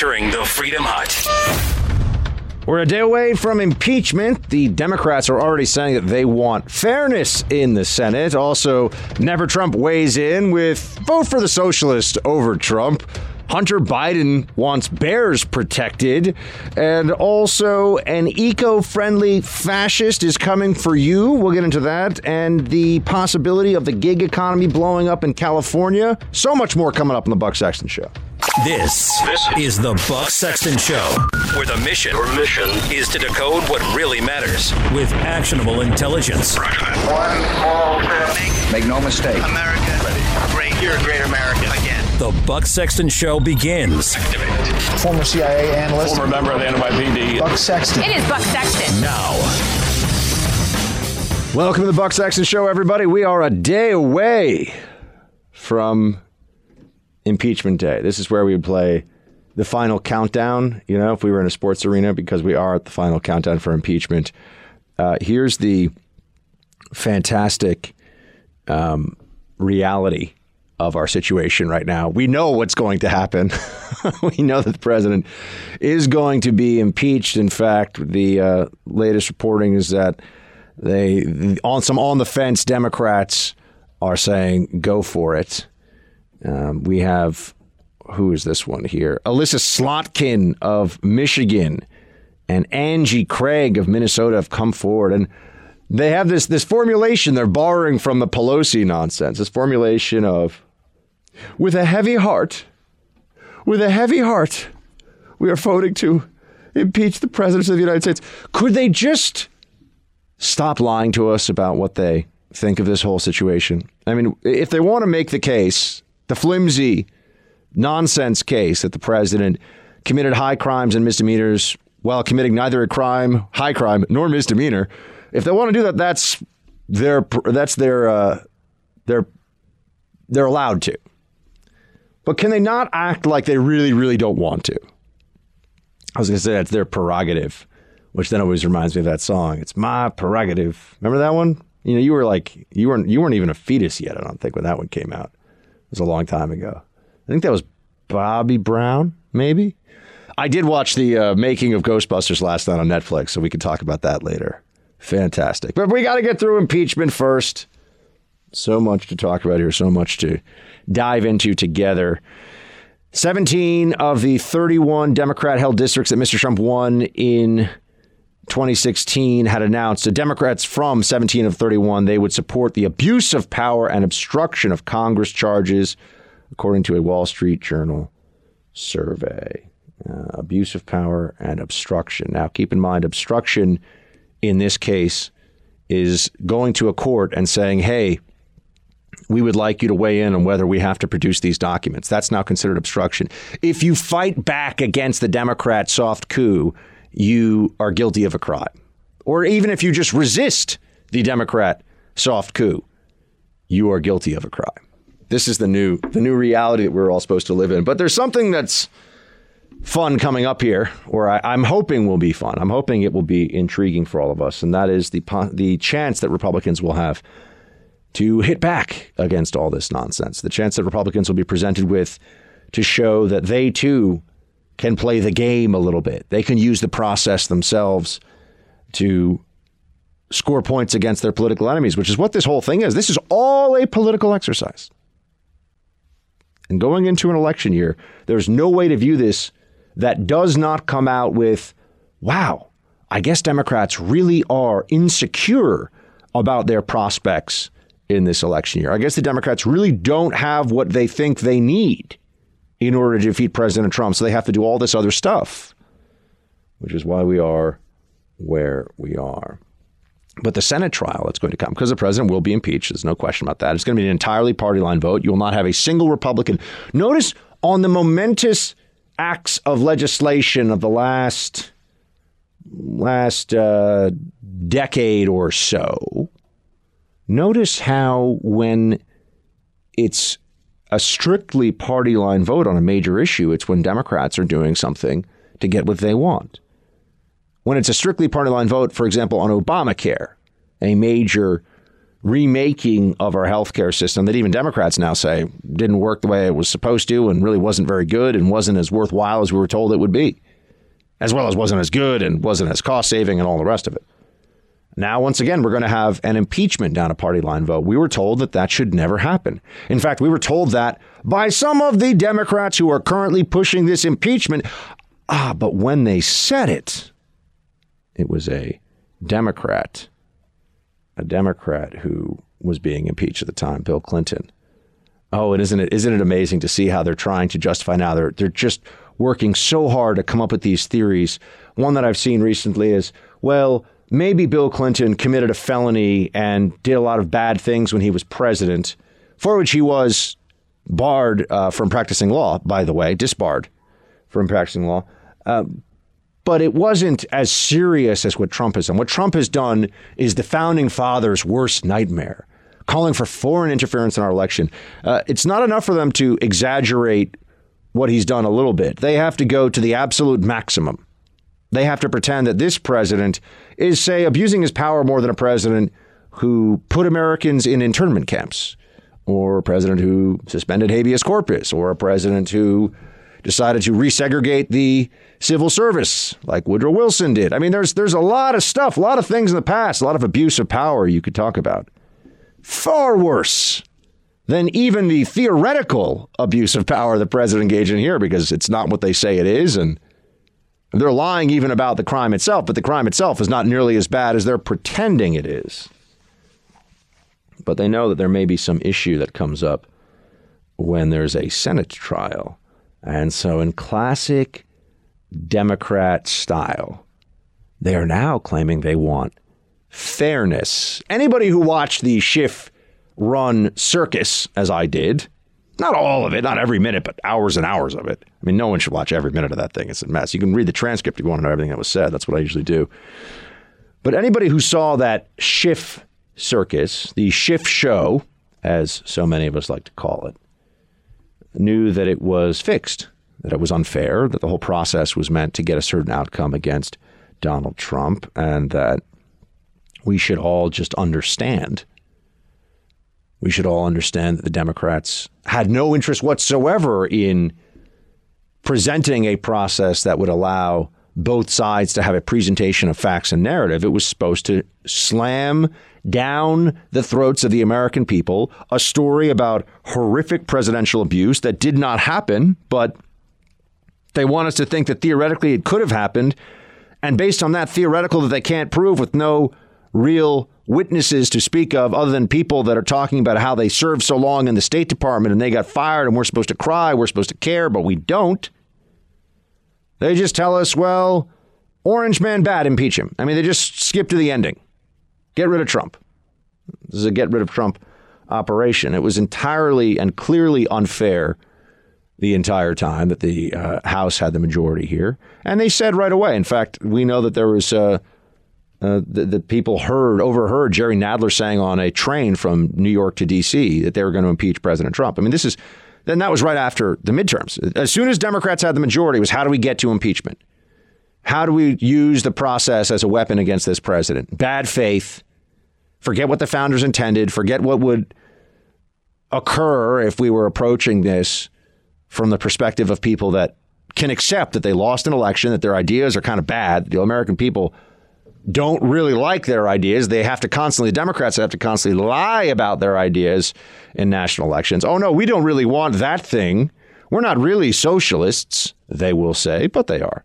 entering the Freedom Hut. We're a day away from impeachment. The Democrats are already saying that they want fairness in the Senate. Also, Never Trump weighs in with vote for the socialist over Trump. Hunter Biden wants bears protected. And also, an eco friendly fascist is coming for you. We'll get into that. And the possibility of the gig economy blowing up in California. So much more coming up on the Buck Sexton Show. This, this is the Buck Sexton Show, where the mission, Your mission is to decode what really matters with actionable intelligence. One small step. Make no mistake. America, Ready. great. You're a great American again. The Buck Sexton Show begins. Former CIA analyst. Former member of the NYPD. Buck Sexton. It is Buck Sexton. Now. Welcome to the Buck Sexton Show, everybody. We are a day away from impeachment day. This is where we would play the final countdown, you know, if we were in a sports arena, because we are at the final countdown for impeachment. Uh, here's the fantastic um, reality of our situation right now. We know what's going to happen. we know that the president is going to be impeached. In fact, the uh, latest reporting is that they on some on the fence Democrats are saying go for it. Um, we have who is this one here? Elissa Slotkin of Michigan and Angie Craig of Minnesota have come forward and they have this this formulation they're borrowing from the Pelosi nonsense. This formulation of with a heavy heart, with a heavy heart, we are voting to impeach the president of the United States. Could they just stop lying to us about what they think of this whole situation? I mean, if they want to make the case, the flimsy nonsense case that the president committed high crimes and misdemeanors while committing neither a crime, high crime, nor misdemeanor, if they want to do that, that's their that's their uh, their they're allowed to. But can they not act like they really, really don't want to? I was going to say that's their prerogative, which then always reminds me of that song. It's my prerogative. Remember that one? You know, you were like you weren't you weren't even a fetus yet. I don't think when that one came out. Was a long time ago. I think that was Bobby Brown, maybe. I did watch the uh, making of Ghostbusters last night on Netflix, so we can talk about that later. Fantastic. But we got to get through impeachment first. So much to talk about here, so much to dive into together. 17 of the 31 Democrat held districts that Mr. Trump won in 2016 had announced the Democrats from 17 of 31 they would support the abuse of power and obstruction of Congress charges, according to a Wall Street Journal survey. Uh, abuse of power and obstruction. Now, keep in mind, obstruction in this case is going to a court and saying, hey, we would like you to weigh in on whether we have to produce these documents. That's now considered obstruction. If you fight back against the Democrat soft coup, you are guilty of a crime. Or even if you just resist the Democrat soft coup, you are guilty of a crime. This is the new the new reality that we're all supposed to live in. But there's something that's fun coming up here, or I, am hoping will be fun. I'm hoping it will be intriguing for all of us, and that is the the chance that Republicans will have to hit back against all this nonsense. The chance that Republicans will be presented with to show that they too can play the game a little bit. They can use the process themselves to score points against their political enemies, which is what this whole thing is. This is all a political exercise. And going into an election year, there's no way to view this that does not come out with, wow, I guess Democrats really are insecure about their prospects in this election year. I guess the Democrats really don't have what they think they need in order to defeat President Trump. So they have to do all this other stuff, which is why we are where we are. But the Senate trial that's going to come, because the president will be impeached, there's no question about that. It's going to be an entirely party line vote. You will not have a single Republican. Notice on the momentous acts of legislation of the last last uh, decade or so, Notice how when it's a strictly party line vote on a major issue, it's when Democrats are doing something to get what they want. When it's a strictly party line vote, for example, on Obamacare, a major remaking of our healthcare system that even Democrats now say didn't work the way it was supposed to and really wasn't very good and wasn't as worthwhile as we were told it would be, as well as wasn't as good and wasn't as cost saving and all the rest of it. Now, once again, we're going to have an impeachment down a party line vote. We were told that that should never happen. In fact, we were told that by some of the Democrats who are currently pushing this impeachment. Ah, but when they said it, it was a Democrat a Democrat who was being impeached at the time, Bill Clinton. Oh, and isn't it isn't it amazing to see how they're trying to justify now? They're they're just working so hard to come up with these theories. One that I've seen recently is, well, maybe Bill Clinton committed a felony and did a lot of bad things when he was president, for which he was barred uh, from practicing law. By the way, disbarred from practicing law. Uh, but it wasn't as serious as what Trump has done. What Trump has done is the founding fathers' worst nightmare, calling for foreign interference in our election. Uh, it's not enough for them to exaggerate what he's done a little bit. They have to go to the absolute maximum. They have to pretend that this president is, say, abusing his power more than a president who put Americans in internment camps, or a president who suspended habeas corpus, or a president who decided to resegregate the civil service like Woodrow Wilson did. I mean, there's there's a lot of stuff, a lot of things in the past, a lot of abuse of power you could talk about. Far worse than even the theoretical abuse of power the president engaged in here, because it's not what they say it is, and they're lying even about the crime itself. But the crime itself is not nearly as bad as they're pretending it is. But they know that there may be some issue that comes up when there's a Senate trial and so, in classic Democrat style, they are now claiming they want fairness. Anybody who watched the Schiff run circus, as I did, not all of it, not every minute, but hours and hours of it. I mean, no one should watch every minute of that thing. It's a mess. You can read the transcript if you want to know everything that was said. That's what I usually do. But anybody who saw that Schiff circus, the Schiff show, as so many of us like to call it, knew that it was fixed, that it was unfair, that the whole process was meant to get a certain outcome against Donald Trump, and that we should all just understand. We should all understand that the Democrats had no interest whatsoever in presenting a process that would allow both sides to have a presentation of facts and narrative. It was supposed to slam down the throats of the American people a story about horrific presidential abuse that did not happen, but they want us to think that theoretically it could have happened. And based on that theoretical that they can't prove with no real witnesses to speak of other than people that are talking about how they served so long in the State Department and they got fired and we're supposed to cry, we're supposed to care, but we don't. They just tell us, well, Orange Man bad, impeach him. I mean, they just skip to the ending. Get rid of Trump. This is a get rid of Trump operation. It was entirely and clearly unfair the entire time that the uh, House had the majority here. And they said right away, in fact, we know that there was. Uh, uh, the, the, people heard, overheard Jerry Nadler saying on a train from New York to D.C. that they were going to impeach President Trump. I mean, this is then that was right after the midterms. As soon as Democrats had the majority, it was how do we get to impeachment? How do we use the process as a weapon against this president? Bad faith. Forget what the founders intended. Forget what would occur if we were approaching this from the perspective of people that can accept that they lost an election, that their ideas are kind of bad. The American people don't really like their ideas. They have to constantly, Democrats have to constantly lie about their ideas in national elections. Oh, no, we don't really want that thing. We're not really socialists, they will say, but they are.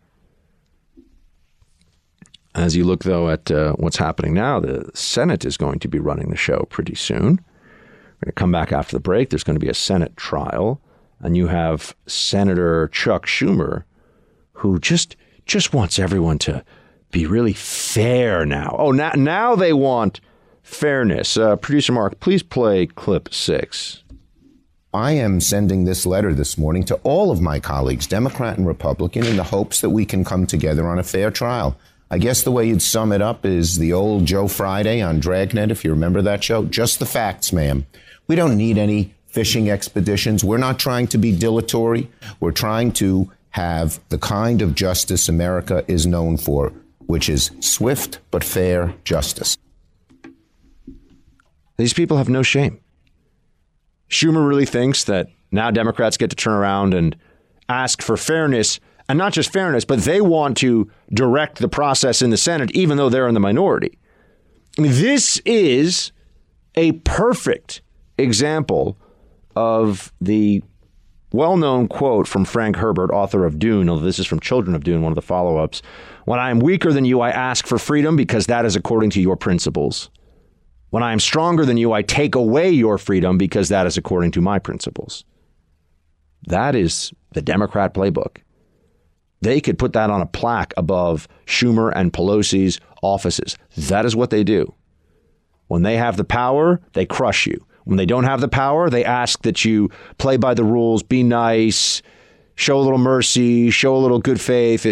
As you look, though, at uh, what's happening now, the Senate is going to be running the show pretty soon. We're going to come back after the break. There's going to be a Senate trial, and you have Senator Chuck Schumer, who just just wants everyone to be really fair now. Oh, now, now they want fairness. Uh, Producer Mark, please play clip six. I am sending this letter this morning to all of my colleagues, Democrat and Republican, in the hopes that we can come together on a fair trial. I guess the way you'd sum it up is the old Joe Friday on Dragnet, if you remember that show. Just the facts, ma'am. We don't need any fishing expeditions. We're not trying to be dilatory. We're trying to have the kind of justice America is known for which is swift but fair justice. These people have no shame. Schumer really thinks that now Democrats get to turn around and ask for fairness, and not just fairness, but they want to direct the process in the Senate, even though they're in the minority. This is a perfect example of the well known quote from Frank Herbert, author of Dune. Although this is from Children of Dune, one of the follow ups. When I am weaker than you, I ask for freedom because that is according to your principles. When I am stronger than you, I take away your freedom because that is according to my principles. That is the Democrat playbook. They could put that on a plaque above Schumer and Pelosi's offices. That is what they do. When they have the power, they crush you. When they don't have the power, they ask that you play by the rules, be nice, show a little mercy, show a little good faith.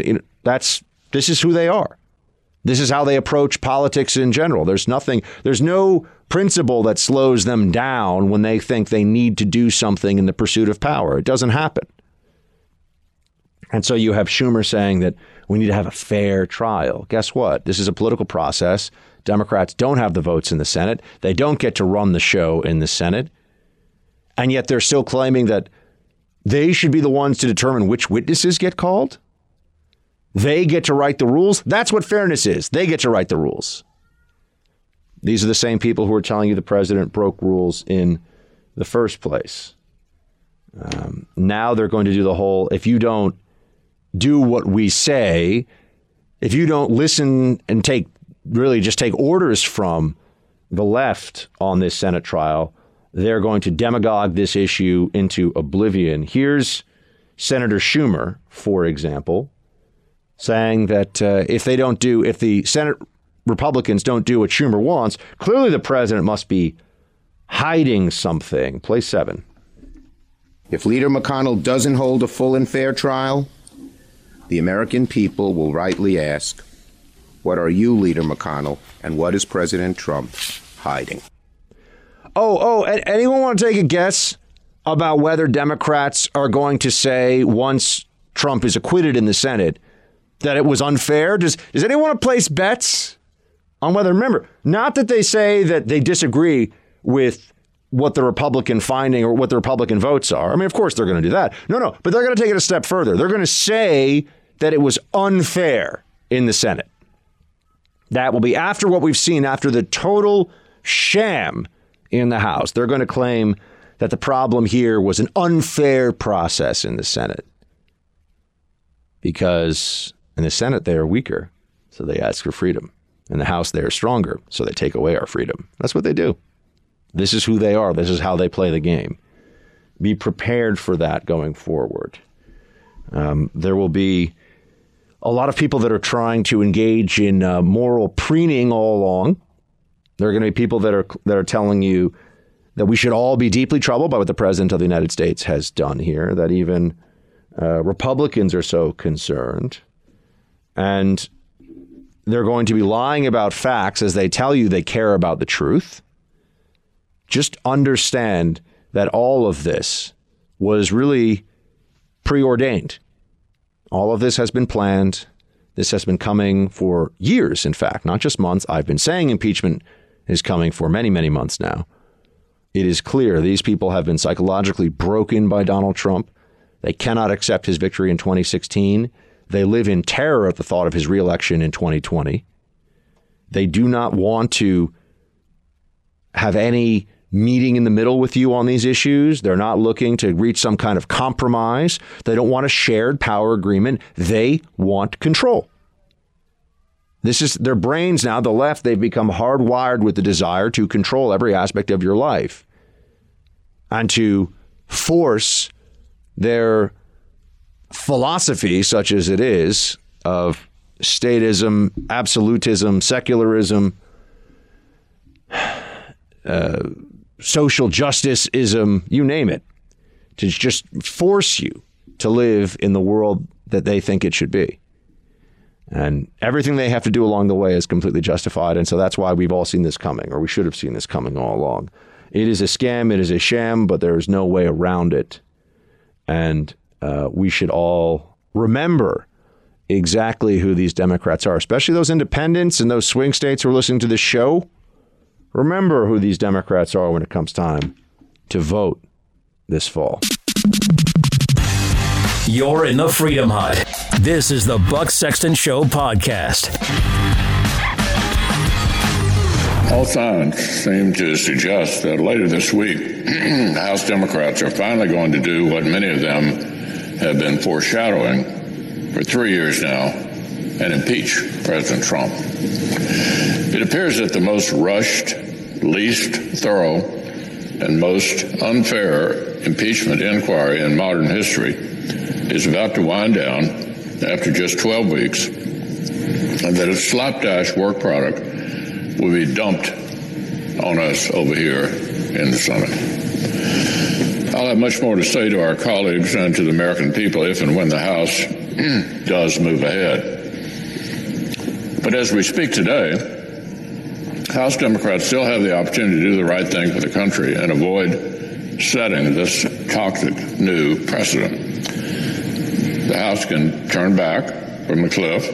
That's this is who they are. This is how they approach politics in general. There's nothing, there's no principle that slows them down when they think they need to do something in the pursuit of power. It doesn't happen. And so you have Schumer saying that we need to have a fair trial. Guess what? This is a political process. Democrats don't have the votes in the Senate. They don't get to run the show in the Senate. And yet they're still claiming that they should be the ones to determine which witnesses get called. They get to write the rules. That's what fairness is. They get to write the rules. These are the same people who are telling you the president broke rules in the first place. Um, now they're going to do the whole if you don't do what we say, if you don't listen and take really just take orders from the left on this Senate trial, they're going to demagogue this issue into oblivion. Here's Senator Schumer, for example, saying that uh, if they don't do, if the Senate Republicans don't do what Schumer wants, clearly the president must be hiding something. Play seven. If Leader McConnell doesn't hold a full and fair trial, the American people will rightly ask, What are you, Leader McConnell, and what is President Trump hiding? Oh, oh, anyone want to take a guess about whether Democrats are going to say once Trump is acquitted in the Senate that it was unfair? Does, does anyone want to place bets on whether, remember, not that they say that they disagree with what the Republican finding or what the Republican votes are. I mean, of course they're going to do that. No, no, but they're going to take it a step further. They're going to say that it was unfair in the Senate. That will be after what we've seen, after the total sham in the House. They're going to claim that the problem here was an unfair process in the Senate because in the Senate, they are weaker, so they ask for freedom. In the House, they are stronger, so they take away our freedom. That's what they do. This is who they are. This is how they play the game. Be prepared for that going forward. Um, there will be a lot of people that are trying to engage in uh, moral preening all along. There are going to be people that are that are telling you that we should all be deeply troubled by what the president of the United States has done here. That even uh, Republicans are so concerned and they're going to be lying about facts as they tell you they care about the truth. Just understand that all of this was really preordained. All of this has been planned. This has been coming for years, in fact, not just months. I've been saying impeachment is coming for many, many months now. It is clear these people have been psychologically broken by Donald Trump. They cannot accept his victory in 2016. They live in terror at the thought of his reelection in 2020. They do not want to have any meeting in the middle with you on these issues. They're not looking to reach some kind of compromise. They don't want a shared power agreement. They want control. This is their brains now, the left, they've become hardwired with the desire to control every aspect of your life and to force their philosophy, such as it is, of statism, absolutism, secularism, uh, social justiceism, you name it, to just force you to live in the world that they think it should be. And everything they have to do along the way is completely justified. And so that's why we've all seen this coming, or we should have seen this coming all along. It is a scam, it is a sham, but there is no way around it. And uh, we should all remember exactly who these Democrats are, especially those independents and those swing states who are listening to this show. Remember who these Democrats are when it comes time to vote this fall. You're in the Freedom Hut. This is the Buck Sexton Show podcast. All signs seem to suggest that later this week, House Democrats are finally going to do what many of them have been foreshadowing for three years now and impeach President Trump. It appears that the most rushed, least thorough, and most unfair impeachment inquiry in modern history is about to wind down after just 12 weeks, and that its slapdash work product will be dumped on us over here in the Senate. I'll have much more to say to our colleagues and to the American people if and when the House does move ahead. But as we speak today, House Democrats still have the opportunity to do the right thing for the country and avoid setting this toxic new precedent. The House can turn back from the cliff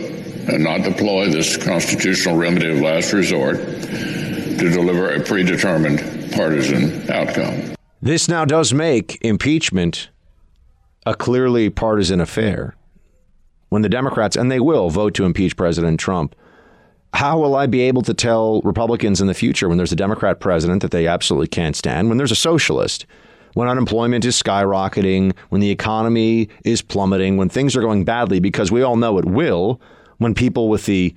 and not deploy this constitutional remedy of last resort to deliver a predetermined partisan outcome. This now does make impeachment a clearly partisan affair. When the Democrats, and they will, vote to impeach President Trump, how will I be able to tell Republicans in the future when there's a Democrat president that they absolutely can't stand, when there's a socialist, when unemployment is skyrocketing, when the economy is plummeting, when things are going badly, because we all know it will, when people with the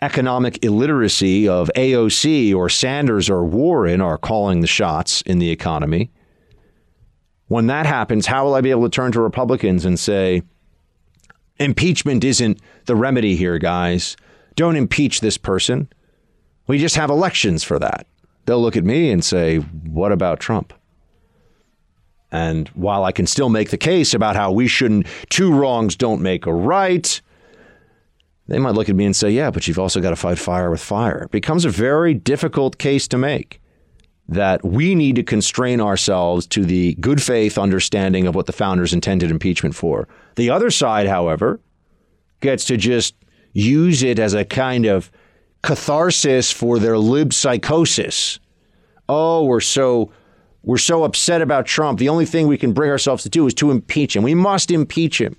economic illiteracy of AOC or Sanders or Warren are calling the shots in the economy. When that happens, how will I be able to turn to Republicans and say, impeachment isn't the remedy here, guys? Don't impeach this person. We just have elections for that. They'll look at me and say, what about Trump? And while I can still make the case about how we shouldn't, two wrongs don't make a right, they might look at me and say, yeah, but you've also got to fight fire with fire. It becomes a very difficult case to make that we need to constrain ourselves to the good faith understanding of what the founders intended impeachment for. The other side, however, gets to just use it as a kind of catharsis for their lib psychosis. Oh, we're so we're so upset about Trump. The only thing we can bring ourselves to do is to impeach him. We must impeach him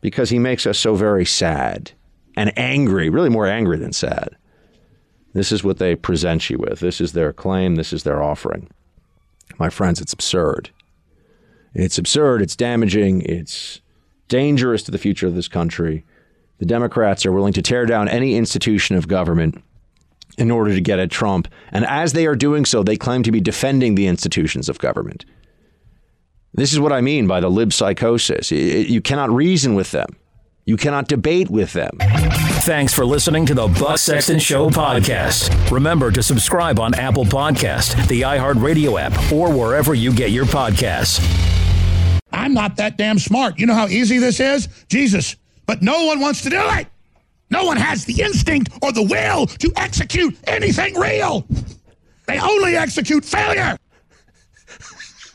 because he makes us so very sad and angry, really more angry than sad. This is what they present you with. This is their claim. This is their offering. My friends, it's absurd. It's absurd. It's damaging. It's dangerous to the future of this country. The Democrats are willing to tear down any institution of government in order to get at Trump. And as they are doing so, they claim to be defending the institutions of government. This is what I mean by the lib psychosis. You cannot reason with them. You cannot debate with them. Thanks for listening to the Buck Sexton Show podcast. Remember to subscribe on Apple Podcast, the iHeartRadio app, or wherever you get your podcasts. I'm not that damn smart. You know how easy this is? Jesus. But no one wants to do it. No one has the instinct or the will to execute anything real. They only execute failure.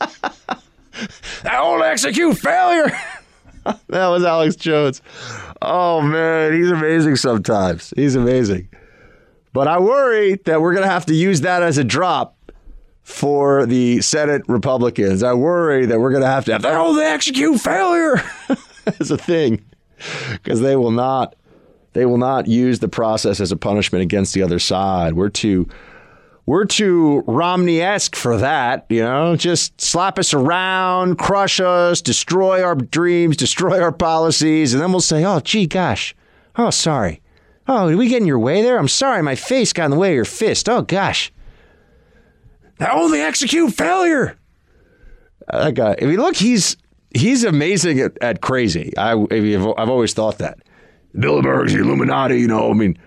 I only execute failure. that was Alex Jones. Oh man, he's amazing sometimes. He's amazing. But I worry that we're going to have to use that as a drop for the Senate Republicans. I worry that we're going to have to have that only execute failure as a thing because they will not they will not use the process as a punishment against the other side. We're too we're too Romney esque for that, you know, just slap us around, crush us, destroy our dreams, destroy our policies, and then we'll say, oh, gee, gosh, oh, sorry. Oh, did we get in your way there? I'm sorry, my face got in the way of your fist. Oh, gosh. That only execute failure. Uh, that guy, I mean, look, he's he's amazing at, at crazy. I, I mean, I've always thought that. Bilderberg's the Illuminati, you know, I mean,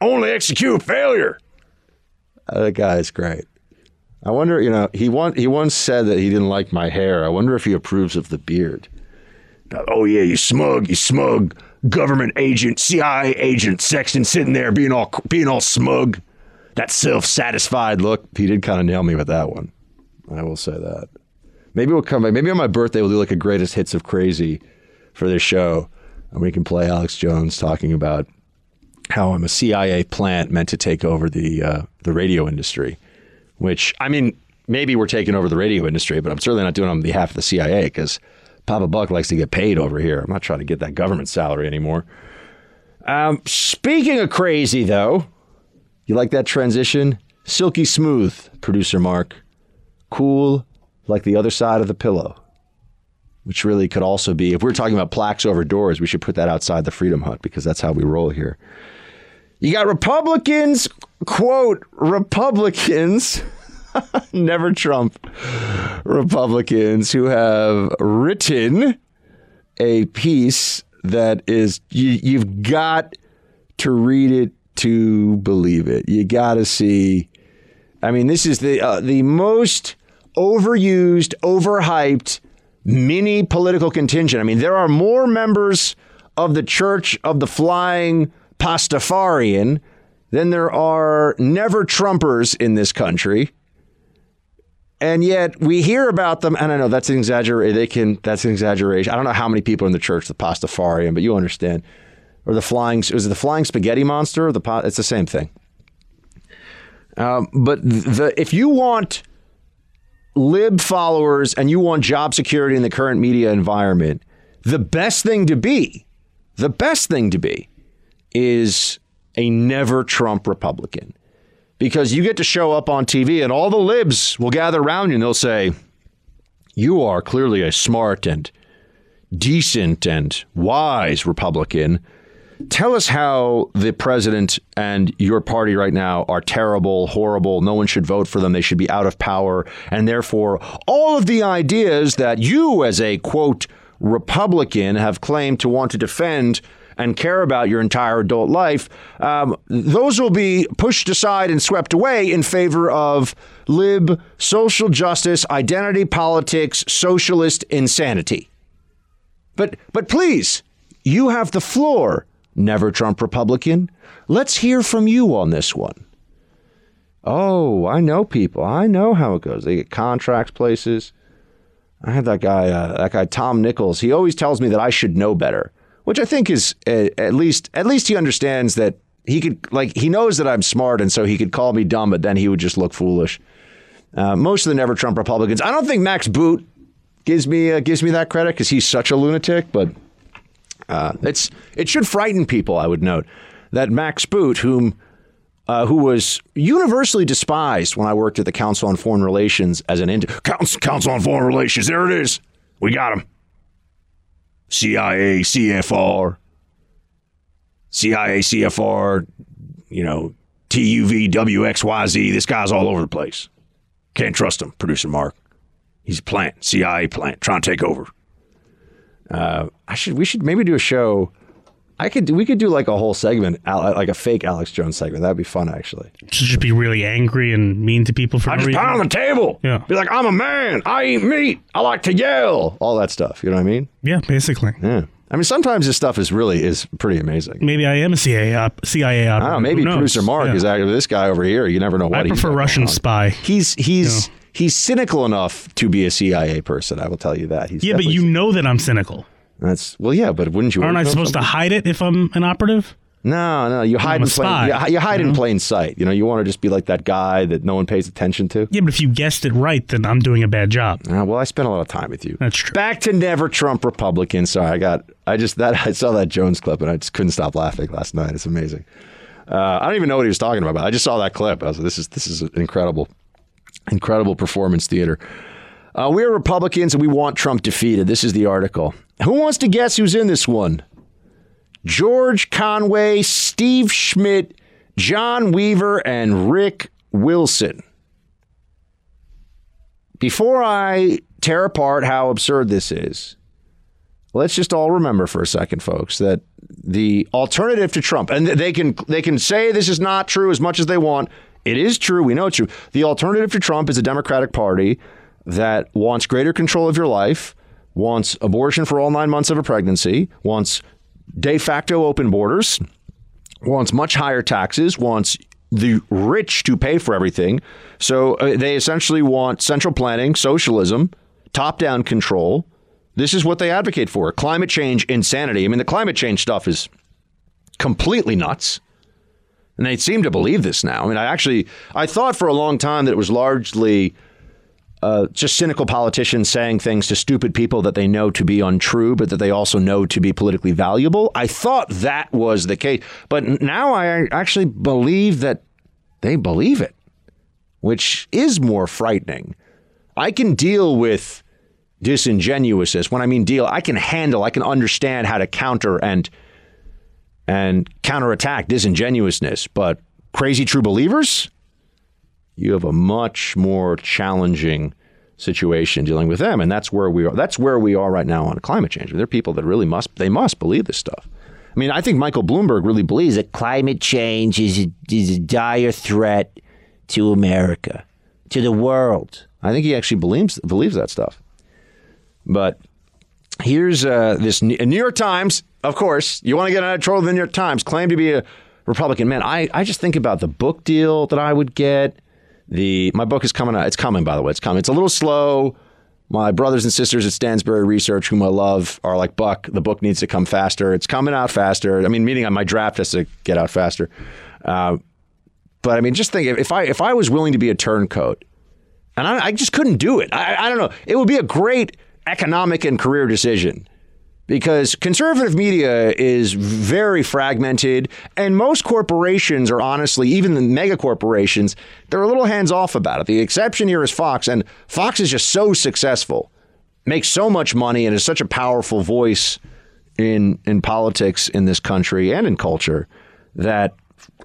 only execute failure. That guy is great. I wonder, you know, he one, he once said that he didn't like my hair. I wonder if he approves of the beard. Oh yeah, you smug, you smug government agent, CIA agent, Sexton sitting there being all being all smug. That self-satisfied look. He did kind of nail me with that one. I will say that. Maybe we'll come. Back. Maybe on my birthday we'll do like a greatest hits of crazy for this show, and we can play Alex Jones talking about how I'm a CIA plant meant to take over the uh, the radio industry, which I mean, maybe we're taking over the radio industry, but I'm certainly not doing it on behalf of the CIA because Papa Buck likes to get paid over here. I'm not trying to get that government salary anymore. Um, speaking of crazy, though, you like that transition? Silky smooth, producer Mark. Cool, like the other side of the pillow. Which really could also be, if we're talking about plaques over doors, we should put that outside the Freedom Hut because that's how we roll here. You got Republicans, quote, Republicans, never Trump Republicans who have written a piece that is, you, you've got to read it to believe it. You got to see. I mean, this is the uh, the most overused, overhyped mini political contingent. I mean, there are more members of the Church of the Flying Pastafarian than there are never Trumpers in this country. And yet we hear about them, and I know that's an exaggeration. They can that's an exaggeration. I don't know how many people in the church the Pastafarian, but you understand. Or the flying is it the flying spaghetti monster? Or the it's the same thing. Um, but the if you want lib followers and you want job security in the current media environment, the best thing to be, the best thing to be, is a never Trump Republican because you get to show up on TV and all the libs will gather around you and they'll say, You are clearly a smart and decent and wise Republican. Tell us how the president and your party right now are terrible, horrible. No one should vote for them. They should be out of power. And therefore, all of the ideas that you, as a quote, Republican, have claimed to want to defend and care about your entire adult life, um, those will be pushed aside and swept away in favor of lib, social justice, identity politics, socialist insanity. But, but please, you have the floor, never Trump Republican. Let's hear from you on this one. Oh, I know people. I know how it goes. They get contracts places. I had that guy, uh, that guy Tom Nichols. He always tells me that I should know better which I think is at least at least he understands that he could like he knows that I'm smart and so he could call me dumb, but then he would just look foolish. Uh, most of the never Trump Republicans, I don't think Max Boot gives me uh, gives me that credit because he's such a lunatic, but uh, it's it should frighten people. I would note that Max Boot, whom uh, who was universally despised when I worked at the Council on Foreign Relations as an intern. Council, Council on Foreign Relations, there it is. We got him. CIA, CFR, CIA, CFR, you know, TUV, WXYZ. This guy's all over the place. Can't trust him, producer Mark. He's a plant, CIA plant, trying to take over. Uh, I should, we should maybe do a show. I could, we could do like a whole segment, uh, like a fake Alex Jones segment. That'd be fun, actually. Just be really angry and mean to people for I no just reason. pound on the table. Yeah. Be like, I'm a man. I eat meat. I like to yell. All that stuff. You know what I mean? Yeah, basically. Yeah. I mean, sometimes this stuff is really is pretty amazing. Maybe I am a CIA op- uh, CIA I operative. don't know. Maybe producer Mark Yeah. is actually this guy over here. You never know what I prefer Russian on. spy. He's he's he's cynical enough to be a CIA person. I will tell you that. He's Yeah, but you know that I'm cynical. That's well, yeah, but wouldn't you? Aren't I know supposed to hide it if I'm an operative? No, no. You hide in plain. You, you hide you in plain sight. You know, you want to just be like that guy that no one pays attention to. Yeah, but if you guessed it right, then I'm doing a bad job. Uh, well, I spent a lot of time with you. That's true. Back to never Trump Republican. Sorry, I got. I just that I saw that Jones clip and I just couldn't stop laughing last night. It's amazing. Uh, I don't even know what he was talking about. I just saw that clip. I was like, this is this is incredible, incredible performance theater. Uh, we are Republicans and we want Trump defeated. This is the article. Who wants to guess who's in this one? George Conway, Steve Schmidt, John Weaver, and Rick Wilson. Before I tear apart how absurd this is, let's just all remember for a second, folks, that the alternative to Trump, and they can they can say this is not true as much as they want. It is true. We know it's true. The alternative to Trump is a Democratic Party that wants greater control of your life, wants abortion for all nine months of a pregnancy, wants de facto open borders, wants much higher taxes, wants the rich to pay for everything. So uh, they essentially want central planning, socialism, top down control. This is what they advocate for climate change insanity. I mean, the climate change stuff is completely nuts. And they seem to believe this now. I mean, I actually, I thought for a long time that it was largely uh, just cynical politicians saying things to stupid people that they know to be untrue, but that they also know to be politically valuable. I thought that was the case. But now I actually believe that they believe it, which is more frightening. I can deal with disingenuousness. When I mean deal, I can handle, I can understand how to counter and and counterattack disingenuousness. But crazy true believers, you have a much more challenging situation dealing with them, and that's where we are. That's where we are right now on climate change. There are people that really must they must believe this stuff. I mean, I think Michael Bloomberg really believes that climate change is a, is a dire threat to America, to the world. I think he actually believes believes that stuff. But here's uh, this New York Times. Of course, you want to get out of trouble. The New York Times claim to be a Republican. Man, I, I just think about the book deal that I would get. The my book is coming out. It's coming, by the way. It's coming. It's a little slow. My brothers and sisters at Stansberry Research, whom I love, are like, Buck, the book needs to come faster. It's coming out faster. I mean, meaning my draft has to get out faster. Uh, but I mean, just think if I if I was willing to be a turncoat, and I, I just couldn't do it. I, I don't know. It would be a great economic and career decision because conservative media is very fragmented and most corporations are honestly even the mega corporations they're a little hands off about it. The exception here is fox and fox is just so successful makes so much money and is such a powerful voice in in politics in this country and in culture that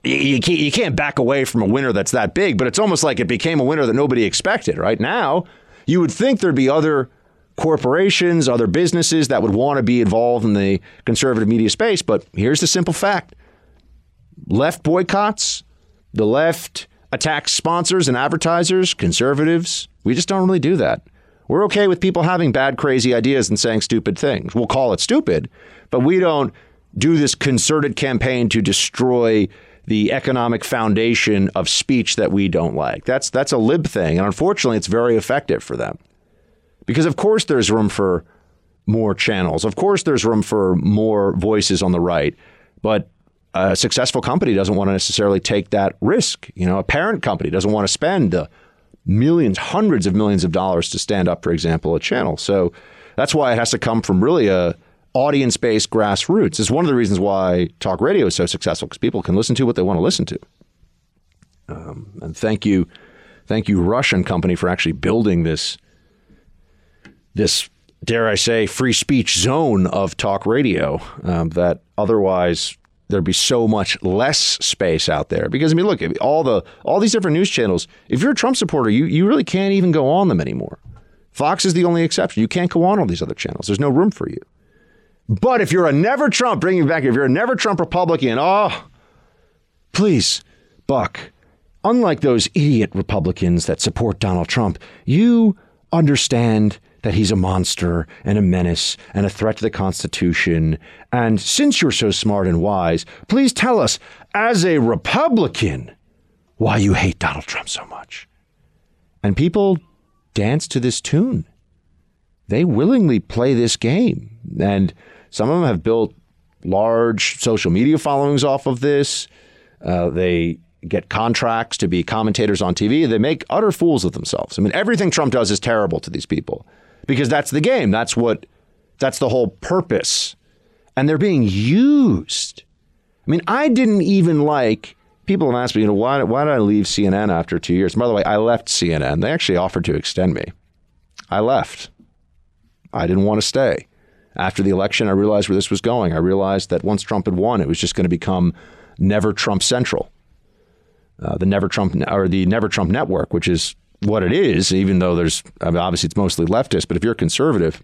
you can't, you can't back away from a winner that's that big but it's almost like it became a winner that nobody expected right? Now you would think there'd be other corporations, other businesses that would want to be involved in the conservative media space. But here's the simple fact left boycotts, the left attacks sponsors and advertisers, conservatives. We just don't really do that. We're okay with people having bad, crazy ideas and saying stupid things. We'll call it stupid, but we don't do this concerted campaign to destroy the economic foundation of speech that we don't like. That's that's a lib thing, and unfortunately, it's very effective for them. Because, of course, there's room for more channels. Of course, there's room for more voices on the right. But a successful company doesn't want to necessarily take that risk. You know, a parent company doesn't want to spend the millions, hundreds of millions of dollars to stand up, for example, a channel. So that's why it has to come from really a audience-based grassroots. It's one of the reasons why talk radio is so successful because people can listen to what they want to listen to. Um, and thank you, thank you, Rush and company, for actually building this this dare I say free speech zone of talk radio um, that otherwise there'd be so much less space out there because I mean look all the all these different news channels if you're a Trump supporter you you really can't even go on them anymore. Fox is the only exception. You can't go on all these other channels. There's no room for you. But if you're a never Trump, bringing back, if you're a never Trump Republican, oh, please, Buck, unlike those idiot Republicans that support Donald Trump, you understand that he's a monster and a menace and a threat to the Constitution. And since you're so smart and wise, please tell us, as a Republican, why you hate Donald Trump so much. And people dance to this tune. They willingly play this game. And some of them have built large social media followings off of this. Uh, they get contracts to be commentators on TV. They make utter fools of themselves. I mean, everything Trump does is terrible to these people because that's the game. That's what that's the whole purpose. And they're being used. I mean, I didn't even like people have asked me, you know, why, why did I leave CNN after two years? by the way, I left CNN. They actually offered to extend me. I left. I didn't want to stay. After the election, I realized where this was going. I realized that once Trump had won, it was just going to become Never Trump Central, uh, the Never Trump or the Never Trump Network, which is what it is, even though there's I mean, obviously it's mostly leftist, but if you're conservative,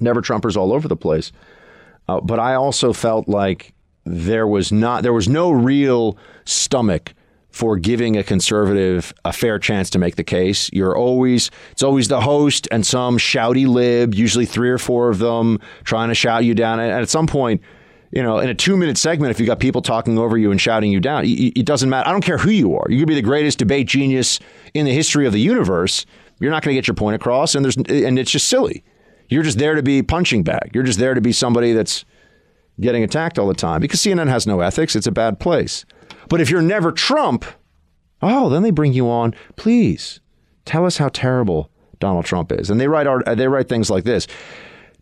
never Trumpers all over the place. Uh, but I also felt like there was not there was no real stomach for giving a conservative a fair chance to make the case. You're always it's always the host and some shouty lib, usually three or four of them, trying to shout you down. And at some point, you know, in a two minute segment, if you got people talking over you and shouting you down, it doesn't matter. I don't care who you are. You could be the greatest debate genius in the history of the universe. You're not going to get your point across, and there's and it's just silly. You're just there to be punching bag. You're just there to be somebody that's getting attacked all the time because CNN has no ethics. It's a bad place. But if you're never Trump, oh, then they bring you on. Please tell us how terrible Donald Trump is. And they write art, they write things like this.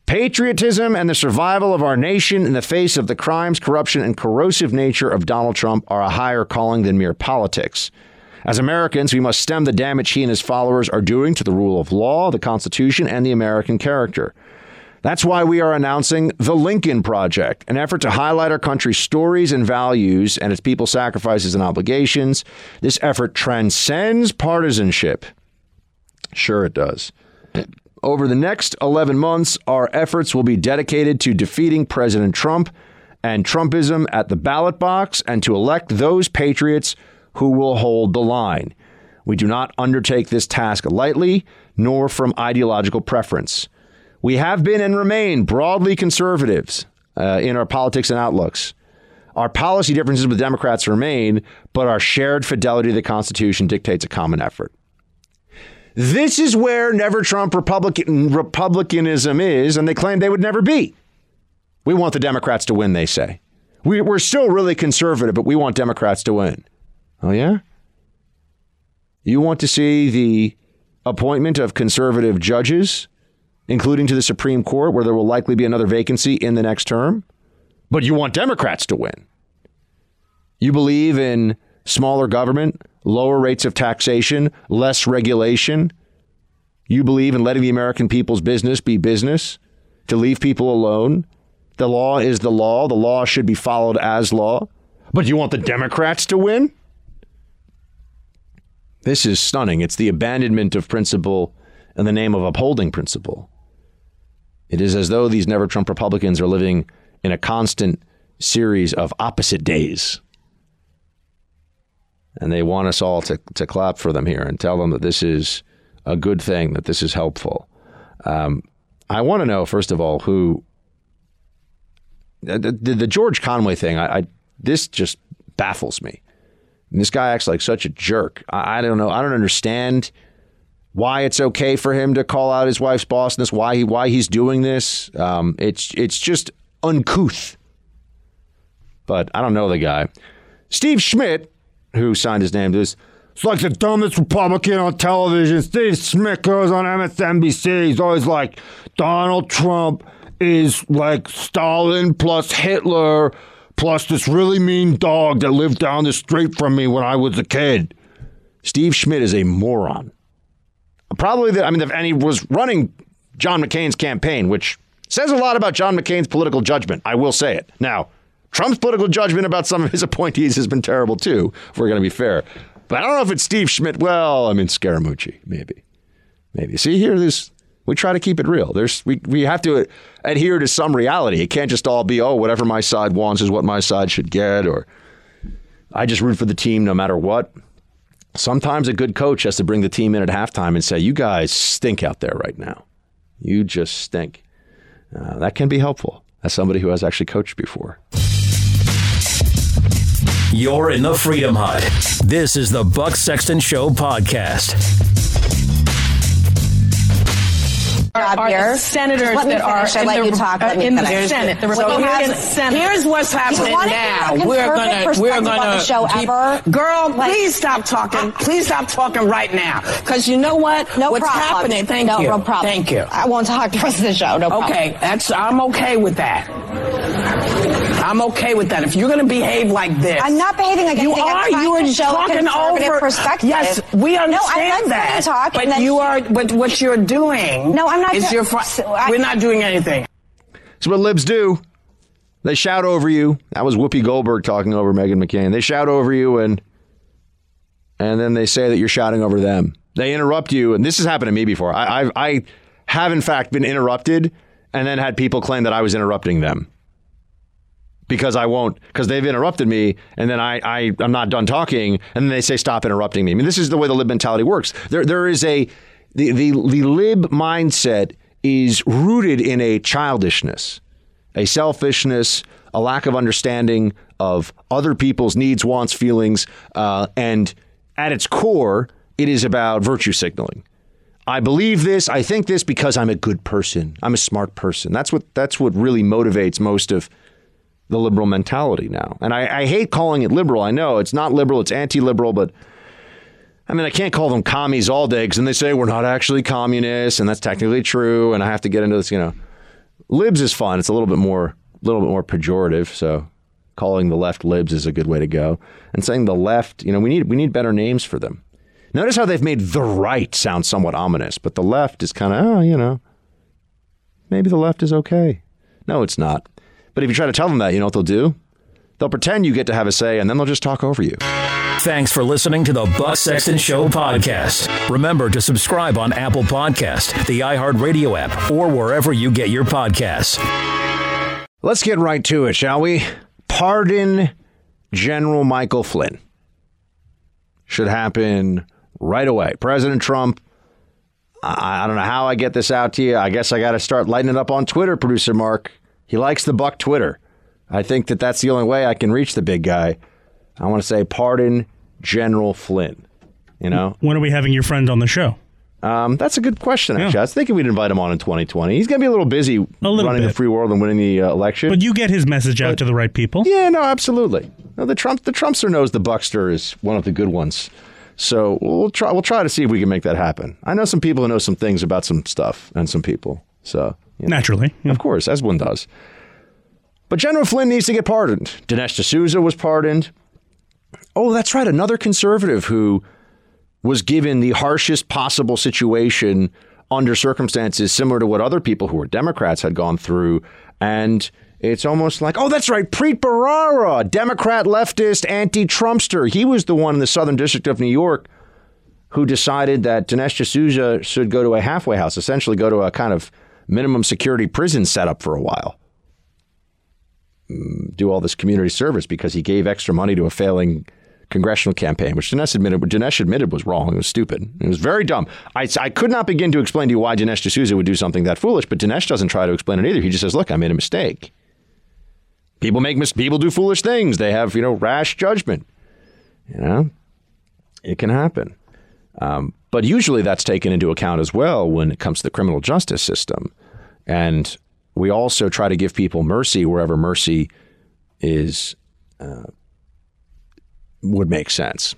Patriotism and the survival of our nation in the face of the crimes, corruption, and corrosive nature of Donald Trump are a higher calling than mere politics. As Americans, we must stem the damage he and his followers are doing to the rule of law, the Constitution, and the American character. That's why we are announcing the Lincoln Project, an effort to highlight our country's stories and values and its people's sacrifices and obligations. This effort transcends partisanship. Sure, it does. Over the next 11 months, our efforts will be dedicated to defeating President Trump and Trumpism at the ballot box and to elect those patriots who will hold the line. We do not undertake this task lightly, nor from ideological preference. We have been and remain broadly conservatives uh, in our politics and outlooks. Our policy differences with Democrats remain, but our shared fidelity to the Constitution dictates a common effort. This is where never Trump Republican republicanism is, and they claim they would never be. We want the Democrats to win, they say. We, we're still really conservative, but we want Democrats to win. Oh, yeah? You want to see the appointment of conservative judges, including to the Supreme Court, where there will likely be another vacancy in the next term? But you want Democrats to win. You believe in smaller government, lower rates of taxation, less regulation. You believe in letting the American people's business be business, to leave people alone. The law is the law. The law should be followed as law. But you want the Democrats to win? This is stunning. It's the abandonment of principle in the name of upholding principle. It is as though these never Trump Republicans are living in a constant series of opposite days. And they want us all to, to clap for them here and tell them that this is a good thing, that this is helpful. Um, I want to know, first of all, who the, the, the George Conway thing, I, I, this just baffles me. And this guy acts like such a jerk. I, I, don't know. I don't understand why it's okay for him to call out his wife's boss and this. Why he why he's doing this. Um, it's it's just uncouth. But I don't know the guy. Steve Schmidt, who signed his name to this. It's like the dumbest Republican on television. Steve goes on MSNBC. He's always like, Donald Trump is like Stalin plus Hitler plus this really mean dog that lived down the street from me when I was a kid. Steve Schmidt is a moron. Probably that, I mean, and he was running John McCain's campaign, which says a lot about John McCain's political judgment. I will say it. Now, Trump's political judgment about some of his appointees has been terrible too, if we're going to be fair. But I don't know if it's Steve Schmidt. Well, I mean, Scaramucci, maybe. Maybe. See, here, this we try to keep it real. There's we, we have to adhere to some reality. It can't just all be, oh, whatever my side wants is what my side should get, or I just root for the team no matter what. Sometimes a good coach has to bring the team in at halftime and say, you guys stink out there right now. You just stink. Uh, that can be helpful as somebody who has actually coached before. You're in the Freedom Hut. This is the Buck Sexton Show podcast. Are here. senators that are finish. I let in the, uh, in the. Senate. The Republican here's- Senate. Here's what's happening wanna now. hear a We're gonna we're gonna show keep, ever? girl. Like- please stop talking. Please stop talking right now. Because you know what? No what's problem. happening? Thank no, you. No problem. Thank you. I won't talk the rest of the show. No problem. Okay, that's I'm okay with that. I'm okay with that. If you're going to behave like this, I'm not behaving like you anything. Are. You are to show a talking over. perspective. Yes, we No, I'm understand letting that. you talk, but you she- are. But what you're doing? No, I'm not Is do- your fr- so I- we're not doing anything. It's what libs do. They shout over you. That was Whoopi Goldberg talking over Meghan McCain. They shout over you and and then they say that you're shouting over them. They interrupt you, and this has happened to me before. I I, I have in fact been interrupted, and then had people claim that I was interrupting them because I won't because they've interrupted me, and then I, I I'm not done talking, and then they say stop interrupting me. I mean, this is the way the lib mentality works. There there is a the the, the lib mindset is rooted in a childishness, a selfishness, a lack of understanding of other people's needs, wants, feelings, uh, and at its core, it is about virtue signaling. I believe this, I think this because I'm a good person. I'm a smart person. That's what that's what really motivates most of the liberal mentality now. And I, I hate calling it liberal. I know it's not liberal, it's anti liberal, but I mean, I can't call them commies all day because then they say we're not actually communists, and that's technically true. And I have to get into this, you know. Libs is fun. It's a little bit more, a little bit more pejorative. So calling the left libs is a good way to go. And saying the left, you know, we need we need better names for them. Notice how they've made the right sound somewhat ominous, but the left is kind of, oh, you know, maybe the left is okay. No, it's not. But if you try to tell them that, you know what they'll do? They'll pretend you get to have a say, and then they'll just talk over you. Thanks for listening to the Buck Sexton Show podcast. Remember to subscribe on Apple Podcast, the iHeartRadio app, or wherever you get your podcasts. Let's get right to it, shall we? Pardon General Michael Flynn. Should happen right away. President Trump, I, I don't know how I get this out to you. I guess I got to start lighting it up on Twitter, producer Mark. He likes the buck Twitter. I think that that's the only way I can reach the big guy. I want to say, pardon General Flynn. You know, When are we having your friend on the show? um, that's a good question. Actually, I was thinking we'd invite him on in 2020. He's going to be a little busy little running the free world and winning the uh, election. But you get his message out to the right people. Yeah, no, absolutely. No, the Trump, the Trumpster knows the Buckster is one of the good ones. So we'll try. We'll try to see if we can make that happen. I know some people who know some things about some stuff and some people. So you know. Naturally. of course, as one does. But General Flynn needs to get pardoned. Dinesh D'Souza was pardoned. Oh, that's right. Another conservative who was given the harshest possible situation under circumstances similar to what other people who were Democrats had gone through. And it's almost like, oh, that's right. Preet Bharara, Democrat leftist anti Trumpster. He was the one in the Southern District of New York who decided that Dinesh D'Souza should go to a halfway house, essentially go to a kind of minimum security prison setup for a while. Mm, Do all this community service because he gave extra money to a failing congressional campaign, which Dinesh admitted, Dinesh admitted was wrong. It was stupid. It was very dumb. I, I could not begin to explain to you why Dinesh D'Souza would do something that foolish, but Dinesh doesn't try to explain it either. He just says, look, I made a mistake. People make mis- people do foolish things. They have, you know, rash judgment. You know, it can happen. Um, but usually that's taken into account as well when it comes to the criminal justice system. And we also try to give people mercy wherever mercy is uh, would make sense.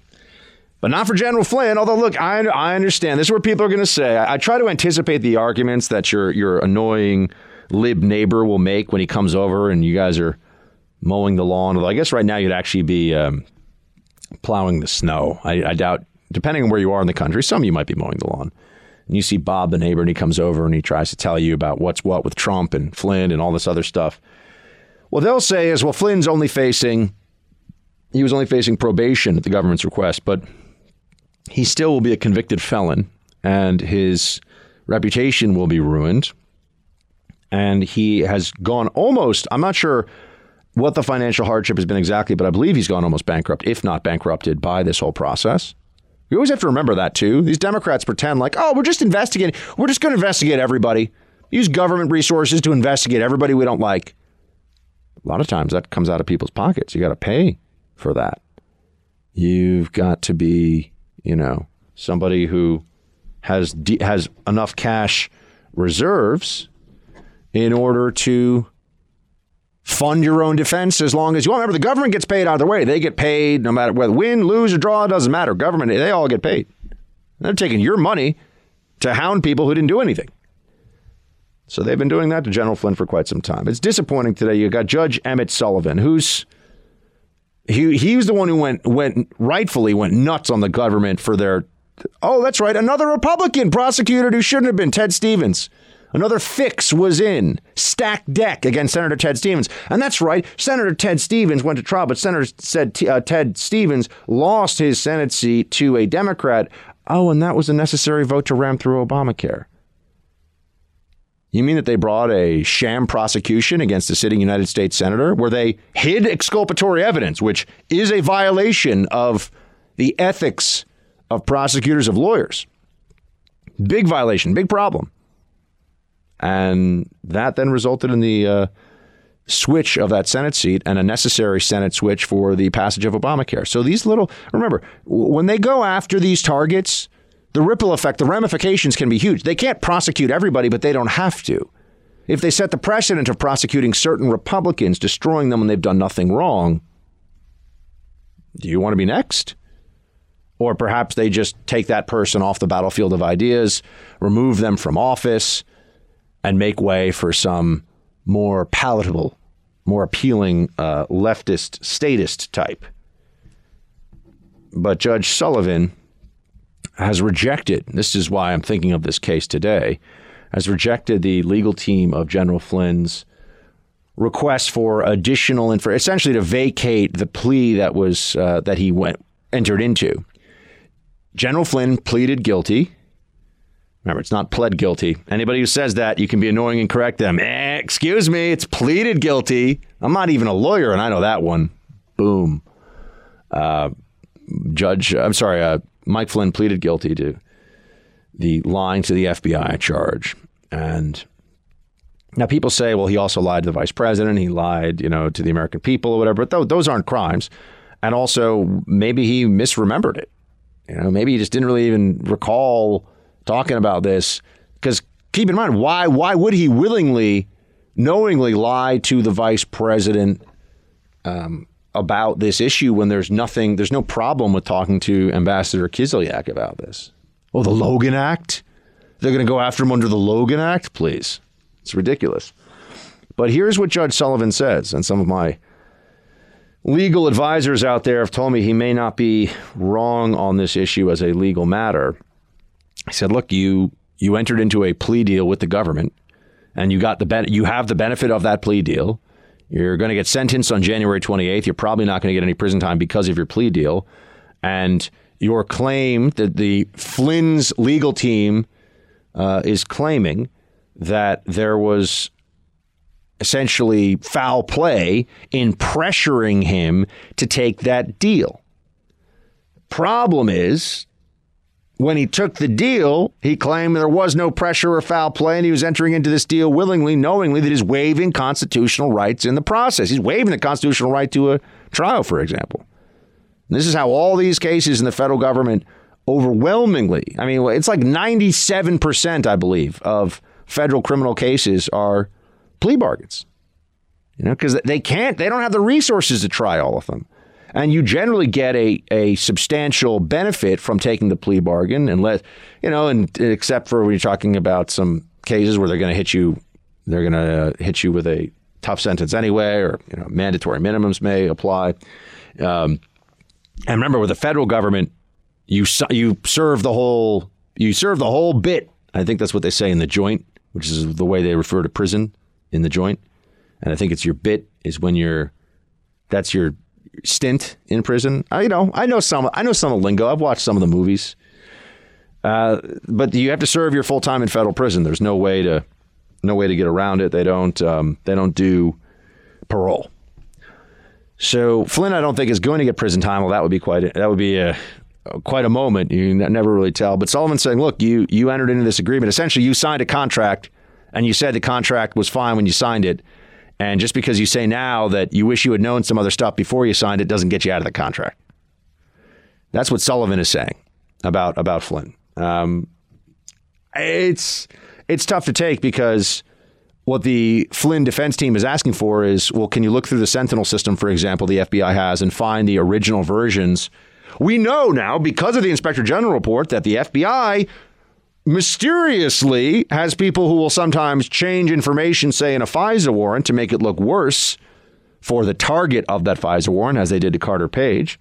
But not for General Flynn. Although, look, I, I understand. This is where people are going to say. I, I try to anticipate the arguments that your your annoying lib neighbor will make when he comes over and you guys are mowing the lawn. Although I guess right now you'd actually be um, plowing the snow. I, I doubt, depending on where you are in the country, some of you might be mowing the lawn. And you see Bob, the neighbor, and he comes over and he tries to tell you about what's what with Trump and Flynn and all this other stuff. What they'll say is, well, Flynn's only facing, he was only facing probation at the government's request, but he still will be a convicted felon and his reputation will be ruined. And he has gone almost, I'm not sure what the financial hardship has been exactly, but I believe he's gone almost bankrupt, if not bankrupted, by this whole process. You always have to remember that too. These Democrats pretend like, oh, we're just investigating. We're just going to investigate everybody. Use government resources to investigate everybody we don't like. A lot of times that comes out of people's pockets. You got to pay for that. You've got to be, you know, somebody who has de- has enough cash reserves in order to fund your own defense as long as you want. Remember, the government gets paid either way. They get paid no matter whether win, lose, or draw. It doesn't matter. Government, they all get paid. They're taking your money to hound people who didn't do anything. So they've been doing that to General Flynn for quite some time. It's disappointing today. You got Judge Emmett Sullivan, who's he he was the one who went went rightfully went nuts on the government for their oh that's right another Republican prosecutor who shouldn't have been Ted Stevens. Another fix was in stacked deck against Senator Ted Stevens, and that's right. Senator Ted Stevens went to trial, but Senator said uh, Ted Stevens lost his Senate seat to a Democrat. Oh, and that was a necessary vote to ram through Obamacare. You mean that they brought a sham prosecution against a sitting United States senator where they hid exculpatory evidence, which is a violation of the ethics of prosecutors of lawyers? Big violation, big problem. And that then resulted in the uh, switch of that Senate seat and a necessary Senate switch for the passage of Obamacare. So these little, remember, when they go after these targets, the ripple effect, the ramifications can be huge. They can't prosecute everybody, but they don't have to. if they set the precedent of prosecuting certain Republicans, destroying them when they've done nothing wrong, do you want to be next? Or perhaps they just take that person off the battlefield of ideas, remove them from office, and make way for some more palatable, more appealing uh, leftist, statist type. But Judge Sullivan has rejected, this is why I'm thinking of this case today, has rejected the legal team of General Flynn's request for additional info, essentially to vacate the plea that was uh, that he went entered into. General Flynn pleaded guilty. Remember, it's not pled guilty. Anybody who says that, you can be annoying and correct them. Eh, excuse me, it's pleaded guilty. I'm not even a lawyer, and I know that one. Boom. Uh, Judge, I'm sorry, uh, Mike Flynn pleaded guilty to the lying to the FBI charge. And now people say, well, he also lied to the vice president. He lied, you know, to the American people or whatever. But th- those aren't crimes. And also, maybe he misremembered it. You know, maybe he just didn't really even recall talking about this. Because keep in mind, why why would he willingly, knowingly lie to the vice president um, about this issue when there's nothing, there's no problem with talking to Ambassador Kislyak about this? Oh, the Logan Act? They're going to go after him under the Logan Act? Please. It's ridiculous. But here's what Judge Sullivan says, and some of my legal advisors out there have told me he may not be wrong on this issue as a legal matter. He said, "Look, you you entered into a plea deal with the government, and you got the ben- you have the benefit of that plea deal. You're going to get sentenced on January 28th. You're probably not going to get any prison time because of your plea deal, and your claim that the Flynn's legal team uh, is claiming that there was essentially foul play in pressuring him to take that deal. Problem is, when he took the deal, he claimed there was no pressure or foul play, and he was entering into this deal willingly, knowingly that he's waiving constitutional rights in the process. He's waiving the constitutional right to a trial, for example. And this is how all these cases in the federal government overwhelmingly, I mean, it's like 97%, I believe, of federal criminal cases are plea bargains. You know, because they can't, they don't have the resources to try all of them. And you generally get a, a substantial benefit from taking the plea bargain, let you know, and except for when you're talking about some cases where they're going to hit you, they're going to hit you with a tough sentence anyway, or you know, mandatory minimums may apply. Um, and remember, with the federal government, you you serve the whole you serve the whole bit. I think that's what they say in the joint, which is the way they refer to prison in the joint. And I think it's your bit is when you're that's your stint in prison. I, you know, I know some I know some of the lingo. I've watched some of the movies. Uh, but you have to serve your full time in federal prison. There's no way to no way to get around it. They don't um, they don't do parole. So Flynn, I don't think is going to get prison time. Well, that would be quite a, that would be a quite a moment. You never really tell. But Sullivan's saying, look, you you entered into this agreement. Essentially, you signed a contract, and you said the contract was fine when you signed it. And just because you say now that you wish you had known some other stuff before you signed it doesn't get you out of the contract. That's what Sullivan is saying about about Flynn. Um, it's it's tough to take because what the Flynn defense team is asking for is, well, can you look through the Sentinel system, for example, the FBI has, and find the original versions? We know now because of the Inspector General report that the FBI mysteriously has people who will sometimes change information, say in a FISA warrant, to make it look worse for the target of that FISA warrant, as they did to Carter Page.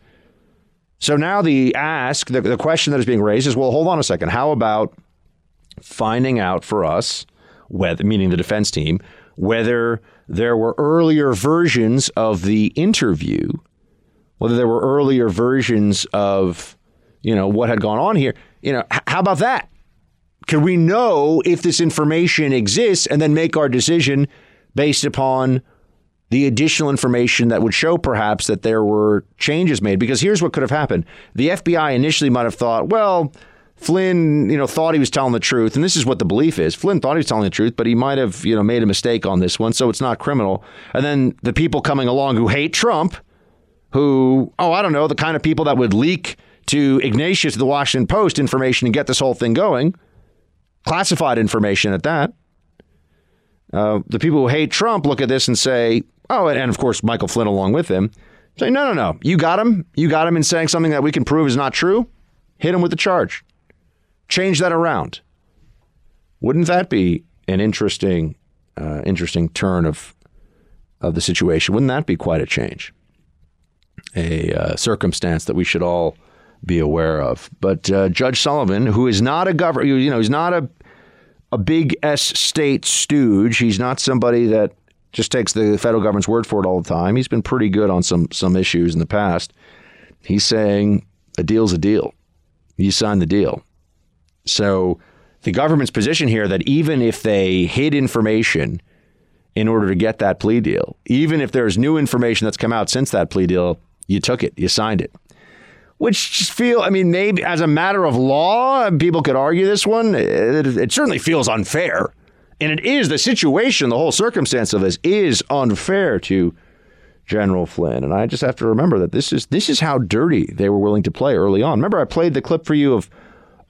So now the ask, the, the question that is being raised is well, hold on a second. How about finding out for us, whether, meaning the defense team, whether there were earlier versions of the interview, whether there were earlier versions of, you know, what had gone on here. You know, how about that? Can we know if this information exists and then make our decision based upon the additional information that would show perhaps that there were changes made? Because here's what could have happened. The FBI initially might have thought, well, Flynn, you know, thought he was telling the truth, and this is what the belief is. Flynn thought he was telling the truth, but he might have, you know, made a mistake on this one, so it's not criminal. And then the people coming along who hate Trump, who, oh, I don't know, the kind of people that would leak to Ignatius, the Washington Post, information and get this whole thing going, classified information at that. Uh, the people who hate Trump look at this and say, oh, and, of course Michael Flynn along with him, say, no, no, no, you got him. You got him in saying something that we can prove is not true. Hit him with the charge. Change that around. Wouldn't that be an interesting, uh, interesting turn of of the situation? Wouldn't that be quite a change? A uh, circumstance that we should all be aware of. But uh, Judge Sullivan, who is not a governor, you know, he's not a a big S state stooge. He's not somebody that just takes the federal government's word for it all the time. He's been pretty good on some some issues in the past. He's saying a deal's a deal. You sign the deal. So the government's position here that even if they hid information in order to get that plea deal, even if there's new information that's come out since that plea deal, you took it, you signed it. Which just feel, I mean, maybe as a matter of law, people could argue this one. It, it certainly feels unfair. And it is the situation, the whole circumstance of this is unfair to General Flynn. And I just have to remember that this is this is how dirty they were willing to play early on. Remember, I played the clip for you of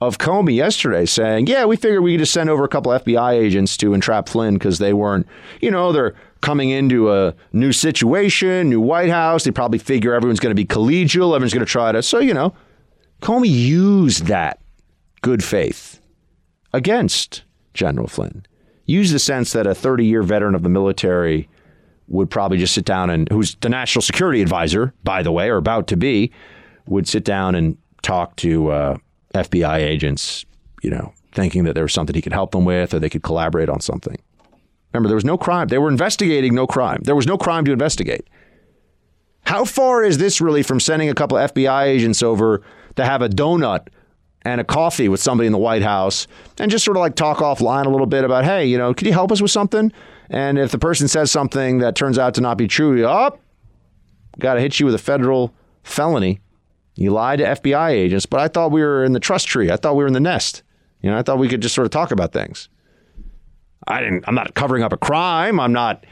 of Comey yesterday saying, "Yeah, we figured we could just send over a couple FBI agents to entrap Flynn because they weren't, you know, they're coming into a new situation, new White House. They probably figure everyone's going to be collegial, everyone's going to try to." So, you know, Comey used that good faith against General Flynn. Used the sense that a 30-year veteran of the military would probably just sit down and who's the national security advisor, by the way, or about to be, would sit down and talk to uh, FBI agents, you know, thinking that there was something he could help them with or they could collaborate on something. Remember, there was no crime. They were investigating no crime. There was no crime to investigate. How far is this really from sending a couple of FBI agents over to have a donut and a coffee with somebody in the White House and just sort of like talk offline a little bit about, hey, you know, could you help us with something? And if the person says something that turns out to not be true, you up, oh, got to hit you with a federal felony. You lied to FBI agents, but I thought we were in the trust tree. I thought we were in the nest. You know, I thought we could just sort of talk about things. I didn't. I'm not covering up a crime. I'm not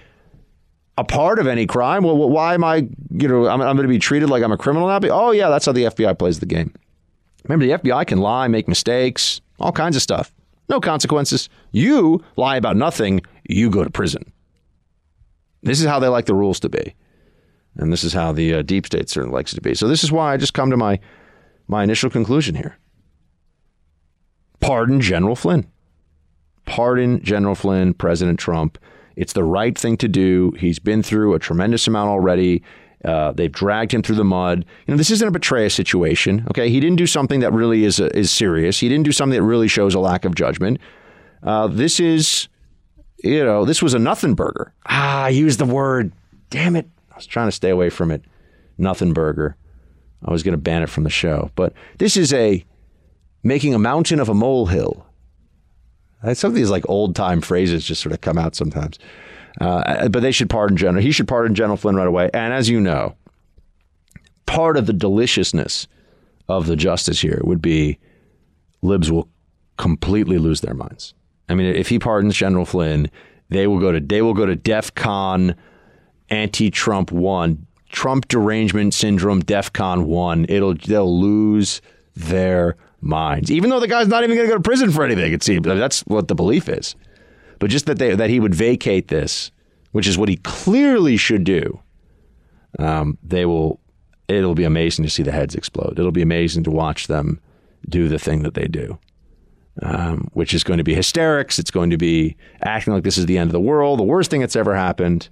a part of any crime. Well, why am I? You know, I'm, I'm going to be treated like I'm a criminal now. Oh yeah, that's how the FBI plays the game. Remember, the FBI can lie, make mistakes, all kinds of stuff. No consequences. You lie about nothing, you go to prison. This is how they like the rules to be. And this is how the uh, deep state certainly likes it to be. So this is why I just come to my my initial conclusion here. Pardon General Flynn. Pardon General Flynn, President Trump. It's the right thing to do. He's been through a tremendous amount already. Uh, they've dragged him through the mud. You know, this isn't a Petraeus situation. Okay, he didn't do something that really is is serious. He didn't do something that really shows a lack of judgment. Uh, this is, you know, this was a nothing burger. Ah, I used the word. Damn it! I was trying to stay away from it. Nothing burger. I was going to ban it from the show, but this is a making a mountain of a molehill. Some of these like old time phrases just sort of come out sometimes. Uh, but they should pardon General. He should pardon General Flynn right away. And as you know, part of the deliciousness of the justice here would be libs will completely lose their minds. I mean, if he pardons General Flynn, they will go to they will go to DEF CON anti-Trump one, Trump derangement syndrome, DEF CON one. It'll they'll lose their minds. Even though the guy's not even going to go to prison for anything, it seems. That's what the belief is. But just that they that he would vacate this, which is what he clearly should do, um, they will. It'll be amazing to see the heads explode. It'll be amazing to watch them do the thing that they do, um, which is going to be hysterics. It's going to be acting like this is the end of the world, the worst thing that's ever happened.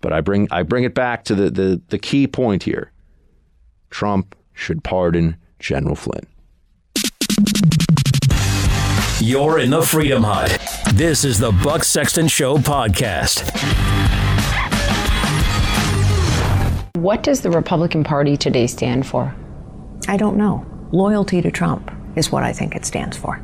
But I bring I bring it back to the the, the key point here. Trump should pardon General Flynn. You're in the Freedom Hut. This is the Buck Sexton Show podcast. What does the Republican Party today stand for? I don't know. Loyalty to Trump is what I think it stands for.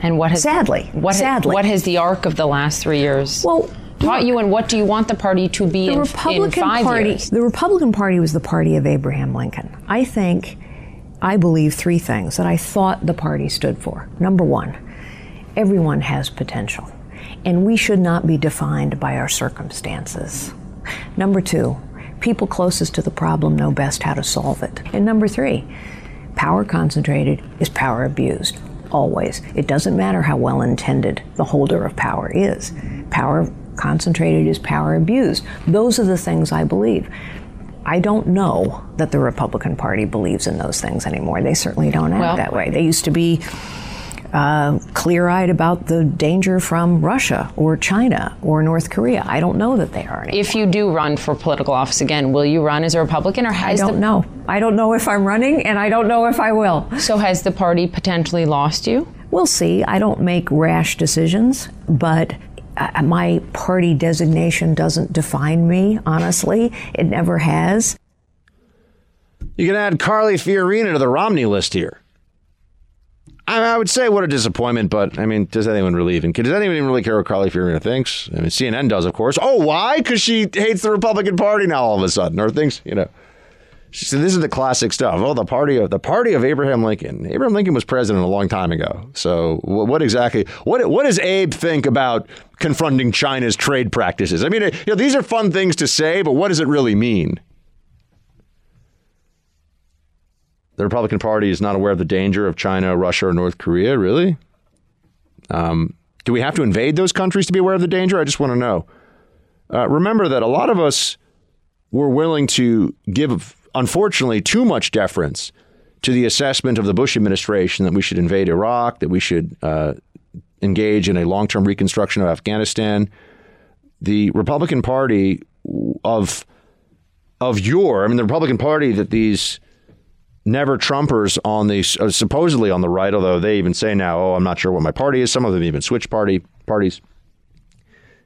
And what has sadly, what sadly, what has the arc of the last three years well taught you, and what do you want the party to be the in, Republican in five Party, years? The Republican Party was the party of Abraham Lincoln. I think, I believe three things that I thought the party stood for. Number one, everyone has potential, and we should not be defined by our circumstances. Number two, people closest to the problem know best how to solve it. And number three, power concentrated is power abused. always. It doesn't matter how well intended the holder of power is. Power concentrated is power abused. Those are the things I believe. I don't know that the Republican Party believes in those things anymore. They certainly don't act Well- that way. They used to be uh, clear eyed about the danger from Russia or China or North Korea. I don't know that they are anymore. If you do run for political office again, will you run as a Republican or I don't the, know. I don't know if I'm running, and I don't know if I will. So has the party potentially lost you? We'll see. I don't make rash decisions, but uh, my party designation doesn't define me, honestly. It never has. You can add Carly Fiorina to the Romney list here. I, I would say what a disappointment, but I mean, does anyone really even does anyone even really care what Carly Fiorina thinks? I mean, CNN does, of course. Oh, why? Because she hates the Republican Party now all of a sudden, or thinks you know. She said, "This is the classic stuff. Oh, the party of the party of Abraham Lincoln. Abraham Lincoln was president a long time ago. So, wh- what exactly? What what does Abe think about confronting China's trade practices? I mean, you know, these are fun things to say, but what does it really mean? The Republican Party is not aware of the danger of China, Russia, or North Korea. Really? Um, do we have to invade those countries to be aware of the danger? I just want to know. Uh, remember that a lot of us were willing to give, unfortunately, too much deference to the assessment of the Bush administration that we should invade Iraq, that we should uh, engage in a long term reconstruction of Afghanistan. The Republican Party of of your, I mean, the Republican Party that these never Trumpers on the uh, supposedly on the right, although they even say now, oh, I'm not sure what my party is. Some of them even switch party parties.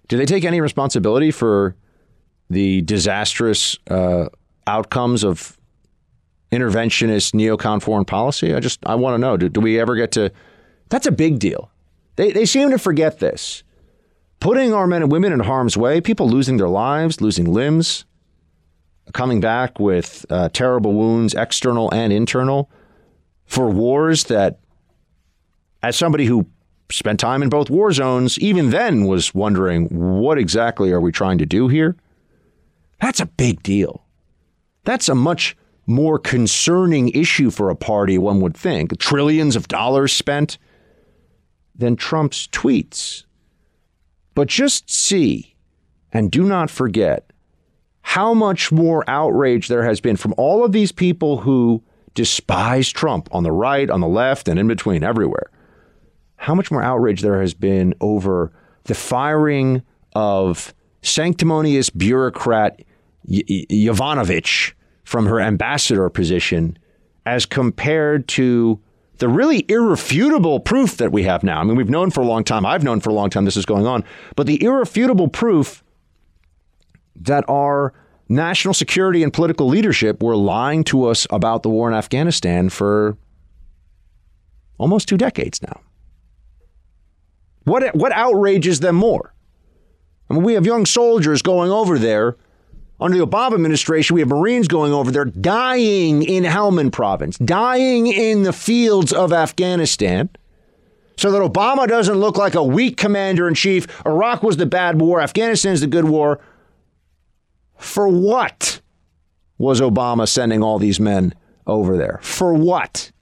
Do they take any responsibility for the disastrous uh, outcomes of interventionist neocon foreign policy? I just I want to know. Do, do we ever get to? That's a big deal. They they seem to forget this. Putting our men and women in harm's way, people losing their lives, losing limbs, coming back with uh, terrible wounds, external and internal, for wars that, as somebody who spent time in both war zones, even then was wondering what exactly are we trying to do here? That's a big deal. That's a much more concerning issue for a party, one would think. Trillions of dollars spent than Trump's tweets. But just see and do not forget how much more outrage there has been from all of these people who despise Trump on the right, on the left, and in between, everywhere. How much more outrage there has been over the firing of sanctimonious bureaucrat y- y- Yovanovitch from her ambassador position as compared to the really irrefutable proof that we have now. I mean, we've known for a long time, I've known for a long time this is going on, but the irrefutable proof that our national security and political leadership were lying to us about the war in Afghanistan for almost two decades now. What, what outrages them more? I mean, we have young soldiers going over there. Under the Obama administration, we have Marines going over there dying in Helmand province, dying in the fields of Afghanistan, so that Obama doesn't look like a weak commander in chief. Iraq was the bad war, Afghanistan is the good war. For what was Obama sending all these men over there? For what?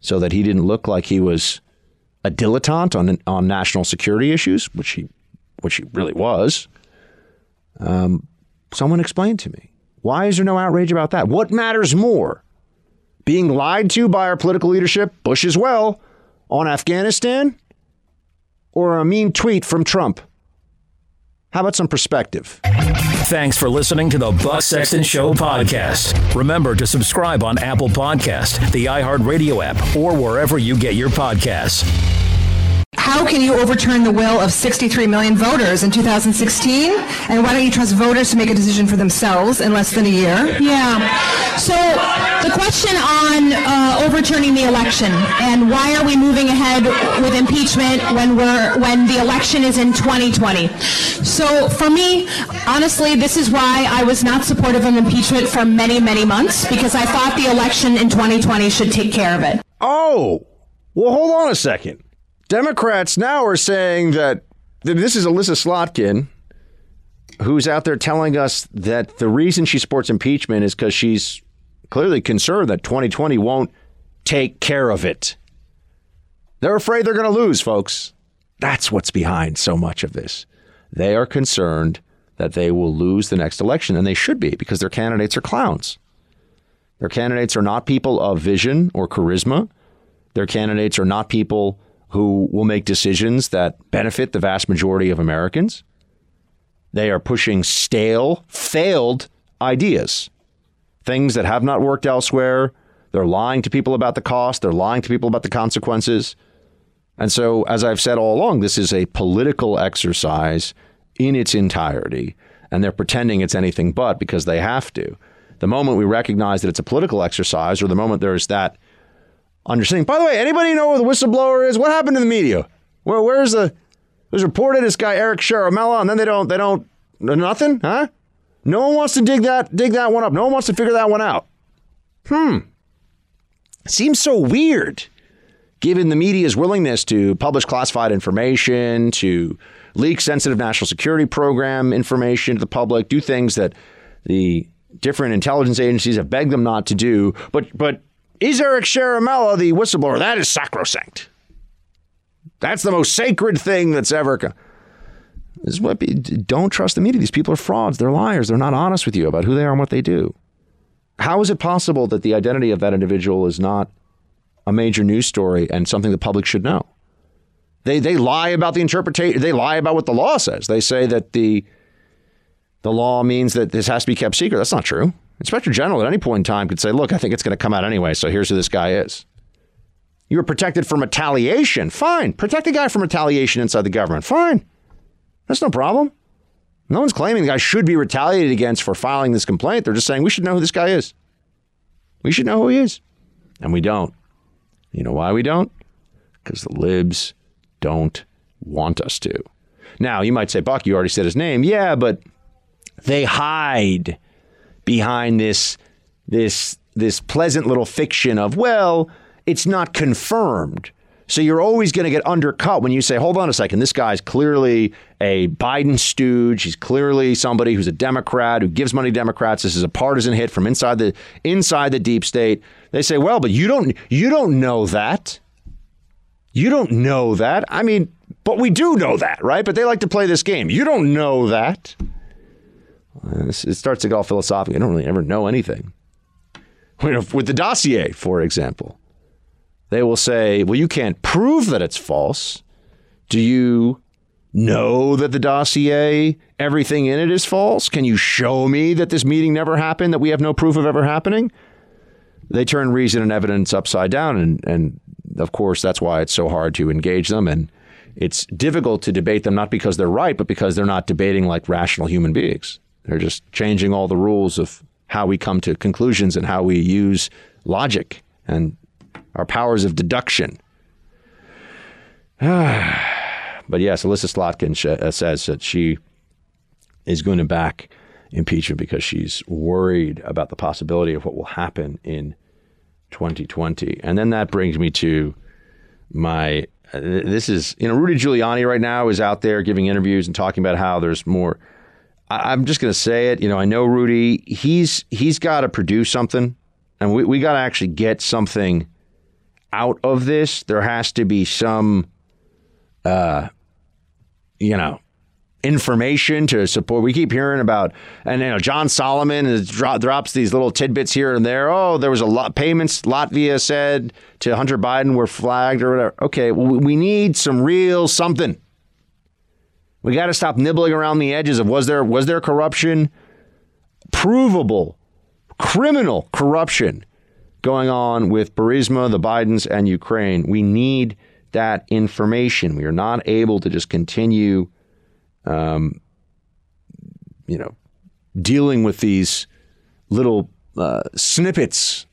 So that he didn't look like he was a dilettante on on national security issues, which he which he really was. Um, someone explain to me why is there no outrage about that? What matters more, being lied to by our political leadership, Bush as well, on Afghanistan, or a mean tweet from Trump? How about some perspective? Thanks for listening to the Buck Sexton Show podcast. Remember to subscribe on Apple Podcast, the iHeartRadio app, or wherever you get your podcasts. How can you overturn the will of 63 million voters in 2016? And why don't you trust voters to make a decision for themselves in less than a year? Yeah. So the question on uh, overturning the election and why are we moving ahead with impeachment when we're when the election is in 2020? So for me, honestly, this is why I was not supportive of impeachment for many many months because I thought the election in 2020 should take care of it. Oh, well, hold on a second. Democrats now are saying that this is Elissa Slotkin, who's out there telling us that the reason she supports impeachment is because she's clearly concerned that 2020 won't take care of it. They're afraid they're going to lose, folks. That's what's behind so much of this. They are concerned that they will lose the next election, and they should be because their candidates are clowns. Their candidates are not people of vision or charisma. Their candidates are not people who will make decisions that benefit the vast majority of Americans. They are pushing stale, failed ideas, things that have not worked elsewhere. They're lying to people about the cost, they're lying to people about the consequences. And so, as I've said all along, this is a political exercise in its entirety, and they're pretending it's anything but because they have to. The moment we recognize that it's a political exercise, or the moment there's that understanding. By the way, anybody know where the whistleblower is? What happened to the media? Where where's the? It was reported this guy Eric Ciaramella, and then they don't they don't nothing, huh? No one wants to dig that dig that one up. No one wants to figure that one out. Hmm. Seems so weird, given the media's willingness to publish classified information, to leak sensitive national security program information to the public, do things that the different intelligence agencies have begged them not to do. But but is Eric Ciaramella the whistleblower? That is sacrosanct. That's the most sacred thing that's ever. Co- this is what be, don't trust the media. These people are frauds. They're liars. They're not honest with you about who they are and what they do. How is it possible that the identity of that individual is not a major news story and something the public should know? They they lie about the interpretation. They lie about what the law says. They say that the the law means that this has to be kept secret. That's not true. Inspector General at any point in time could say, "Look, I think it's going to come out anyway. So here's who this guy is." You were protected from retaliation. Fine. Protect the guy from retaliation inside the government. Fine. That's no problem. No one's claiming the guy should be retaliated against for filing this complaint. They're just saying we should know who this guy is. We should know who he is. And we don't. You know why we don't? Because the libs don't want us to. Now, you might say, Buck, you already said his name. Yeah, but they hide behind this this this pleasant little fiction of, well, it's not confirmed. So you're always going to get undercut when you say, hold on a second, this guy's clearly a Biden stooge. He's clearly somebody who's a Democrat who gives money to Democrats. This is a partisan hit from inside the inside the deep state. They say, well, but you don't you don't know that. You don't know that. I mean, but we do know that, right? But they like to play this game. You don't know that. It starts to get all philosophical. You don't really ever know anything. With the dossier, for example, they will say, well, you can't prove that it's false. Do you know that the dossier, everything in it is false? Can you show me that this meeting never happened, that we have no proof of ever happening? They turn reason and evidence upside down. And, and of course, that's why it's so hard to engage them. And it's difficult to debate them, not because they're right, but because they're not debating like rational human beings. They're just changing all the rules of how we come to conclusions and how we use logic and our powers of deduction. but yes, Elissa Slotkin uh, says that she is going to back impeachment because she's worried about the possibility of what will happen in 2020. And then that brings me to my uh, this is you know Rudy Giuliani right now is out there giving interviews and talking about how there's more I, I'm just going to say it. You know, I know Rudy. He's he's got to produce something, and we we got to actually get something out of this. There has to be some, uh, you know, information to support. We keep hearing about, and you know, John Solomon is, dro- drops these little tidbits here and there. Oh, there was a lot payments Latvia said to Hunter Biden were flagged or whatever. Okay, well, we need some real something. We got to stop nibbling around the edges of was there was there corruption, provable, criminal corruption going on with Burisma, the Bidens, and Ukraine. We need that information. We are not able to just continue, um, you know, dealing with these little uh, snippets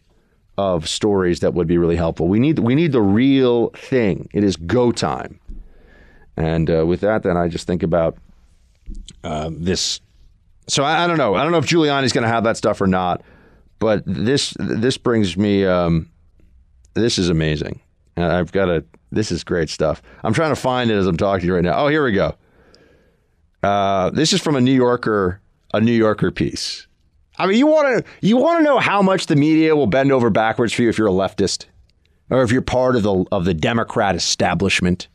of stories that would be really helpful. We need we need the real thing. It is go time. And uh, with that, then I just think about uh, this. So I, I, don't know. I don't know if Giuliani's going to have that stuff or not. But this this brings me. Um, this is amazing. I've got a. This is great stuff. I'm trying to find it as I'm talking to you right now. Oh, here we go. Uh, this is from a New Yorker, a New Yorker piece. I mean, you want to you want to know how much the media will bend over backwards for you if you're a leftist. or if you're part of the of the Democrat establishment,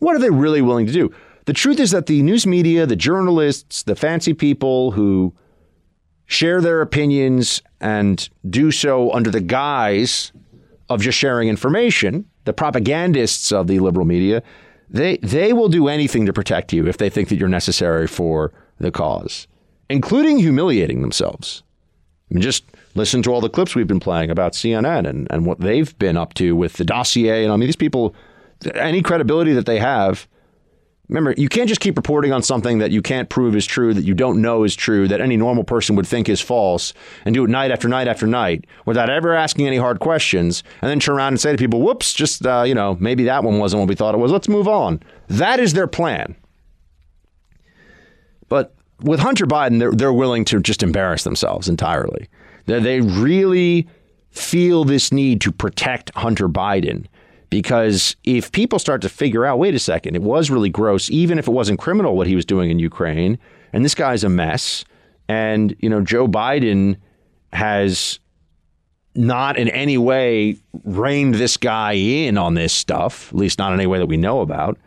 what are they really willing to do? The truth is that the news media, the journalists, the fancy people who share their opinions and do so under the guise of just sharing information, the propagandists of the liberal media, they they will do anything to protect you if they think that you're necessary for the cause, including humiliating themselves. I mean, just listen to all the clips we've been playing about CNN and, and what they've been up to with the dossier. And I mean, these people, any credibility that they have, remember, you can't just keep reporting on something that you can't prove is true, that you don't know is true, that any normal person would think is false, and do it night after night after night without ever asking any hard questions, and then turn around and say to people, whoops, just, uh, you know, maybe that one wasn't what we thought it was. Let's move on. That is their plan. But with Hunter Biden, they're, they're willing to just embarrass themselves entirely. They, they really feel this need to protect Hunter Biden because if people start to figure out, wait a second, it was really gross, even if it wasn't criminal what he was doing in Ukraine, and this guy's a mess, and you know Joe Biden has not in any way reined this guy in on this stuff, at least not in any way that we know about.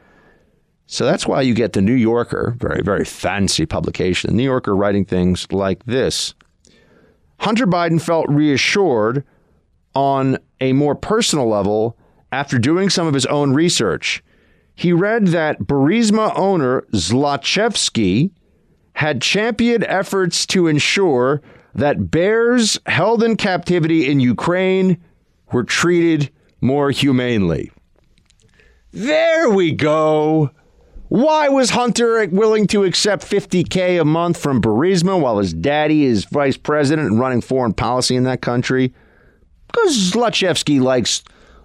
So that's why you get the New Yorker, very, very fancy publication, the New Yorker writing things like this. Hunter Biden felt reassured on a more personal level after doing some of his own research. He read that Burisma owner Zlochevsky had championed efforts to ensure that bears held in captivity in Ukraine were treated more humanely. There we go. Why was Hunter willing to accept 50K a month from Burisma while his daddy is vice president and running foreign policy in that country? Because Zlochevsky likes,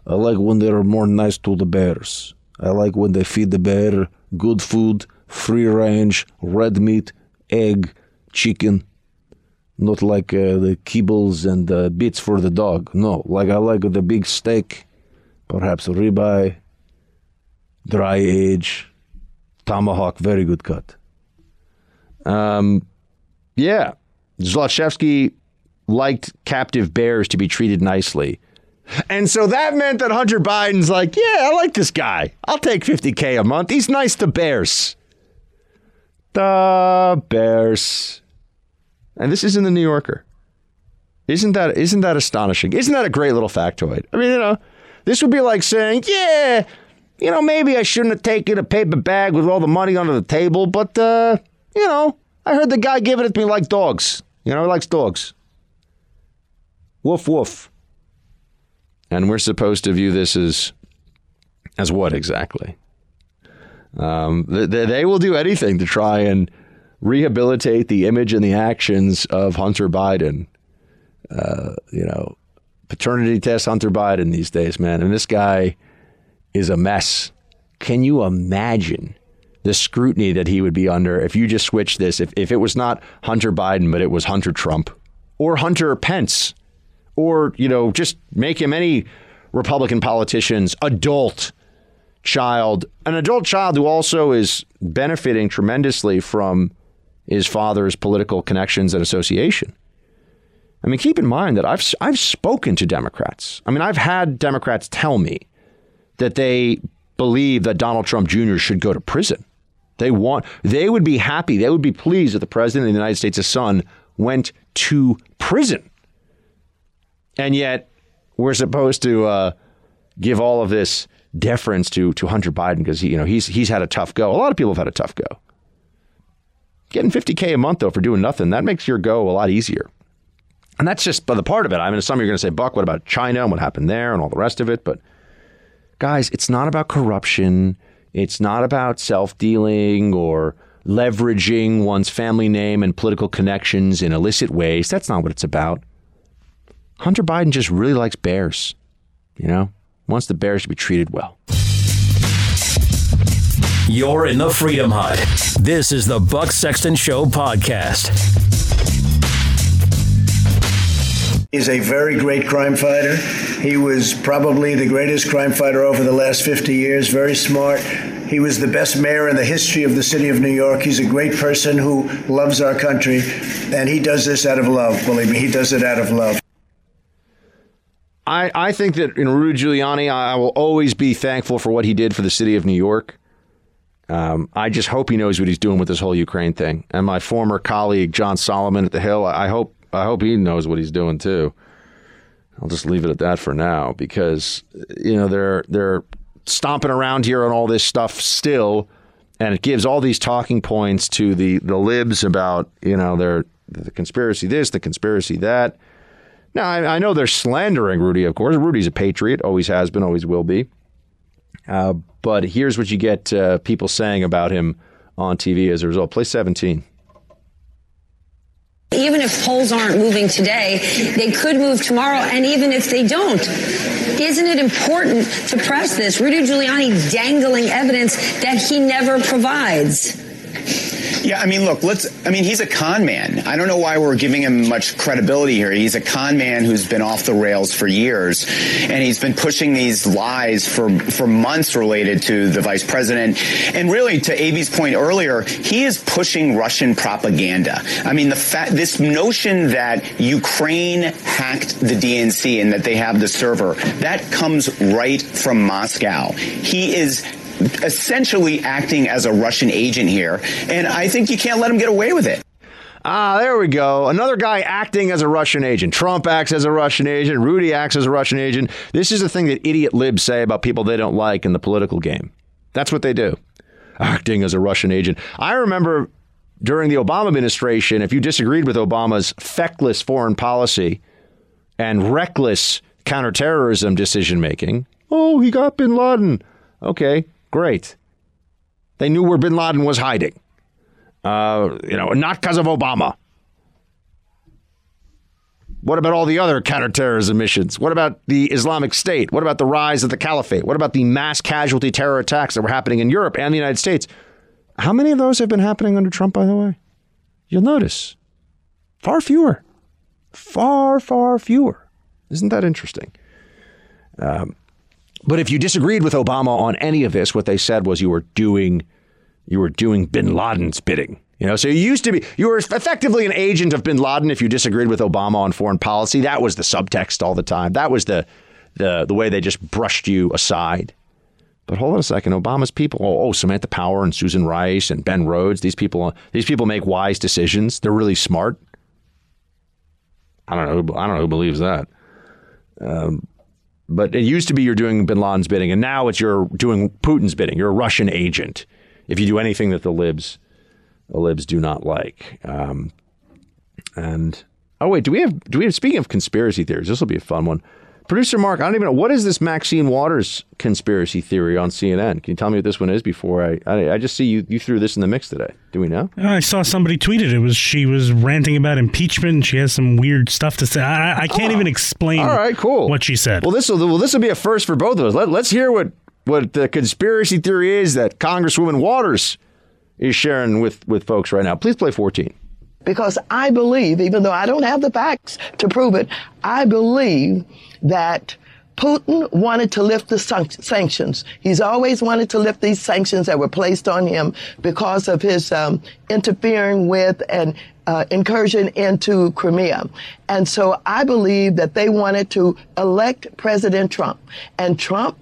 I like when they're more nice to the bears. I like when they feed the bear good food, free range, red meat, egg, chicken. Not like uh, the kibbles and uh, bits for the dog. No, like I like the big steak, perhaps ribeye, dry age, tomahawk, very good cut. Um, yeah, Zlochevsky liked captive bears to be treated nicely. And so that meant that Hunter Biden's like, yeah, I like this guy. I'll take 50K a month. He's nice to bears. The bears. And this is in the New Yorker. Isn't that isn't that astonishing? Isn't that a great little factoid? I mean, you know, this would be like saying, yeah, you know, maybe I shouldn't have taken a paper bag with all the money under the table, but uh, you know, I heard the guy giving it to me like dogs. You know, he likes dogs. Woof woof. And we're supposed to view this as as what exactly? Um, they, they will do anything to try and rehabilitate the image and the actions of Hunter Biden. Uh, you know, paternity test Hunter Biden these days, man. And this guy is a mess. Can you imagine the scrutiny that he would be under if you just switched this? If, if it was not Hunter Biden, but it was Hunter Trump or Hunter Pence or, you know, just make him any Republican politician's adult child, an adult child who also is benefiting tremendously from his father's political connections and association. I mean, keep in mind that I've I've spoken to Democrats. I mean, I've had Democrats tell me that they believe that Donald Trump Jr. should go to prison. They want they would be happy, they would be pleased if the president of the United States' son went to prison. And yet, we're supposed to uh, give all of this deference to to Hunter Biden because he, you know he's he's had a tough go. A lot of people have had a tough go. Getting 50k a month though for doing nothing that makes your go a lot easier. And that's just but the part of it. I mean, some of you are going to say, Buck, what about China and what happened there and all the rest of it? But guys, it's not about corruption. It's not about self dealing or leveraging one's family name and political connections in illicit ways. That's not what it's about. Hunter Biden just really likes bears, you know, wants the bears to be treated well. You're in the Freedom Hut. This is the Buck Sexton Show podcast. He's a very great crime fighter. He was probably the greatest crime fighter over the last 50 years, very smart. He was the best mayor in the history of the city of New York. He's a great person who loves our country, and he does this out of love. Believe me, he does it out of love. I, I think that in Rudy Giuliani, I will always be thankful for what he did for the city of New York. Um, I just hope he knows what he's doing with this whole Ukraine thing. And my former colleague John Solomon at the Hill, I hope I hope he knows what he's doing too. I'll just leave it at that for now because you know they're they're stomping around here on all this stuff still, and it gives all these talking points to the the libs about you know their the conspiracy this, the conspiracy that. Now I, I know they're slandering Rudy, of course. Rudy's a patriot, always has been, always will be. Uh, but here's what you get uh, people saying about him on TV as a result. Play 17. Even if polls aren't moving today, they could move tomorrow. And even if they don't, isn't it important to press this? Rudy Giuliani dangling evidence that he never provides. Yeah, I mean, look, let's. I mean, he's a con man. I don't know why we're giving him much credibility here. He's a con man who's been off the rails for years, and he's been pushing these lies for for months related to the vice president. And really, to Avy's point earlier, he is pushing Russian propaganda. I mean, the fact this notion that Ukraine hacked the DNC and that they have the server that comes right from Moscow. He is essentially acting as a Russian agent here. And I think you can't let him get away with it. Ah, there we go. Another guy acting as a Russian agent. Trump acts as a Russian agent. Rudy acts as a Russian agent. This is the thing that idiot libs say about people they don't like in the political game. That's what they do. Acting as a Russian agent. I remember during the Obama administration, if you disagreed with Obama's feckless foreign policy and reckless counterterrorism decision making, oh, he got bin Laden. Okay, Great. They knew where bin Laden was hiding. Uh, you know, not because of Obama. What about all the other counterterrorism missions? What about the Islamic State? What about the rise of the caliphate? What about the mass casualty terror attacks that were happening in Europe and the United States? How many of those have been happening under Trump, by the way? You'll notice far fewer. Far, far fewer. Isn't that interesting? Um, but if you disagreed with Obama on any of this, what they said was you were doing you were doing bin Laden's bidding. You know, so you used to be you were effectively an agent of bin Laden if you disagreed with Obama on foreign policy. That was the subtext all the time. That was the the the way they just brushed you aside. But hold on a second, Obama's people. Oh, oh, Samantha Power and Susan Rice and Ben Rhodes. These people, these people make wise decisions. They're really smart. I don't know. I don't know who believes that. Um, but it used to be you're doing bin Laden's bidding, and now it's you're doing Putin's bidding. You're a Russian agent if you do anything that the libs, the libs do not like. Um, and oh wait, do we have do we have speaking of conspiracy theories? This will be a fun one. Producer Mark, I don't even know what is this Maxine Waters conspiracy theory on CNN. Can you tell me what this one is before I? I, I just see you you threw this in the mix today. Do we know? I saw somebody tweet it. It was she was ranting about impeachment. and She has some weird stuff to say. I, I can't oh. even explain. All right, cool. What she said. Well, this will well this will be a first for both of us. Let, let's hear what what the conspiracy theory is that Congresswoman Waters is sharing with with folks right now. Please play fourteen because I believe, even though I don't have the facts to prove it, I believe that Putin wanted to lift the sanctions. He's always wanted to lift these sanctions that were placed on him because of his um, interfering with and uh, incursion into Crimea. And so I believe that they wanted to elect President Trump. And Trump,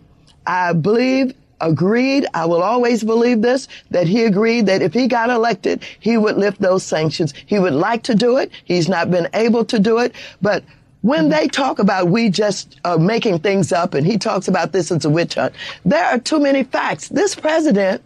I believe, agreed, I will always believe this, that he agreed that if he got elected, he would lift those sanctions. He would like to do it. He's not been able to do it. But when mm-hmm. they talk about we just are making things up and he talks about this as a witch hunt, there are too many facts. This president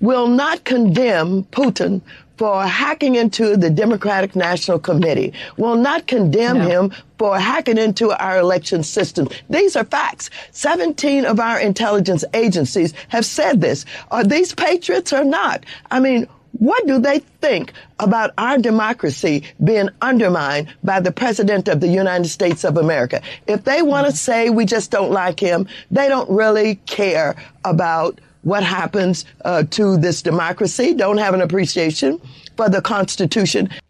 will not condemn Putin for hacking into the Democratic National Committee, will not condemn no. him for hacking into our election system. These are facts. 17 of our intelligence agencies have said this. Are these patriots or not? I mean, what do they think about our democracy being undermined by the President of the United States of America? If they want to mm-hmm. say we just don't like him, they don't really care about what happens uh, to this democracy, don't have an appreciation for the Constitution.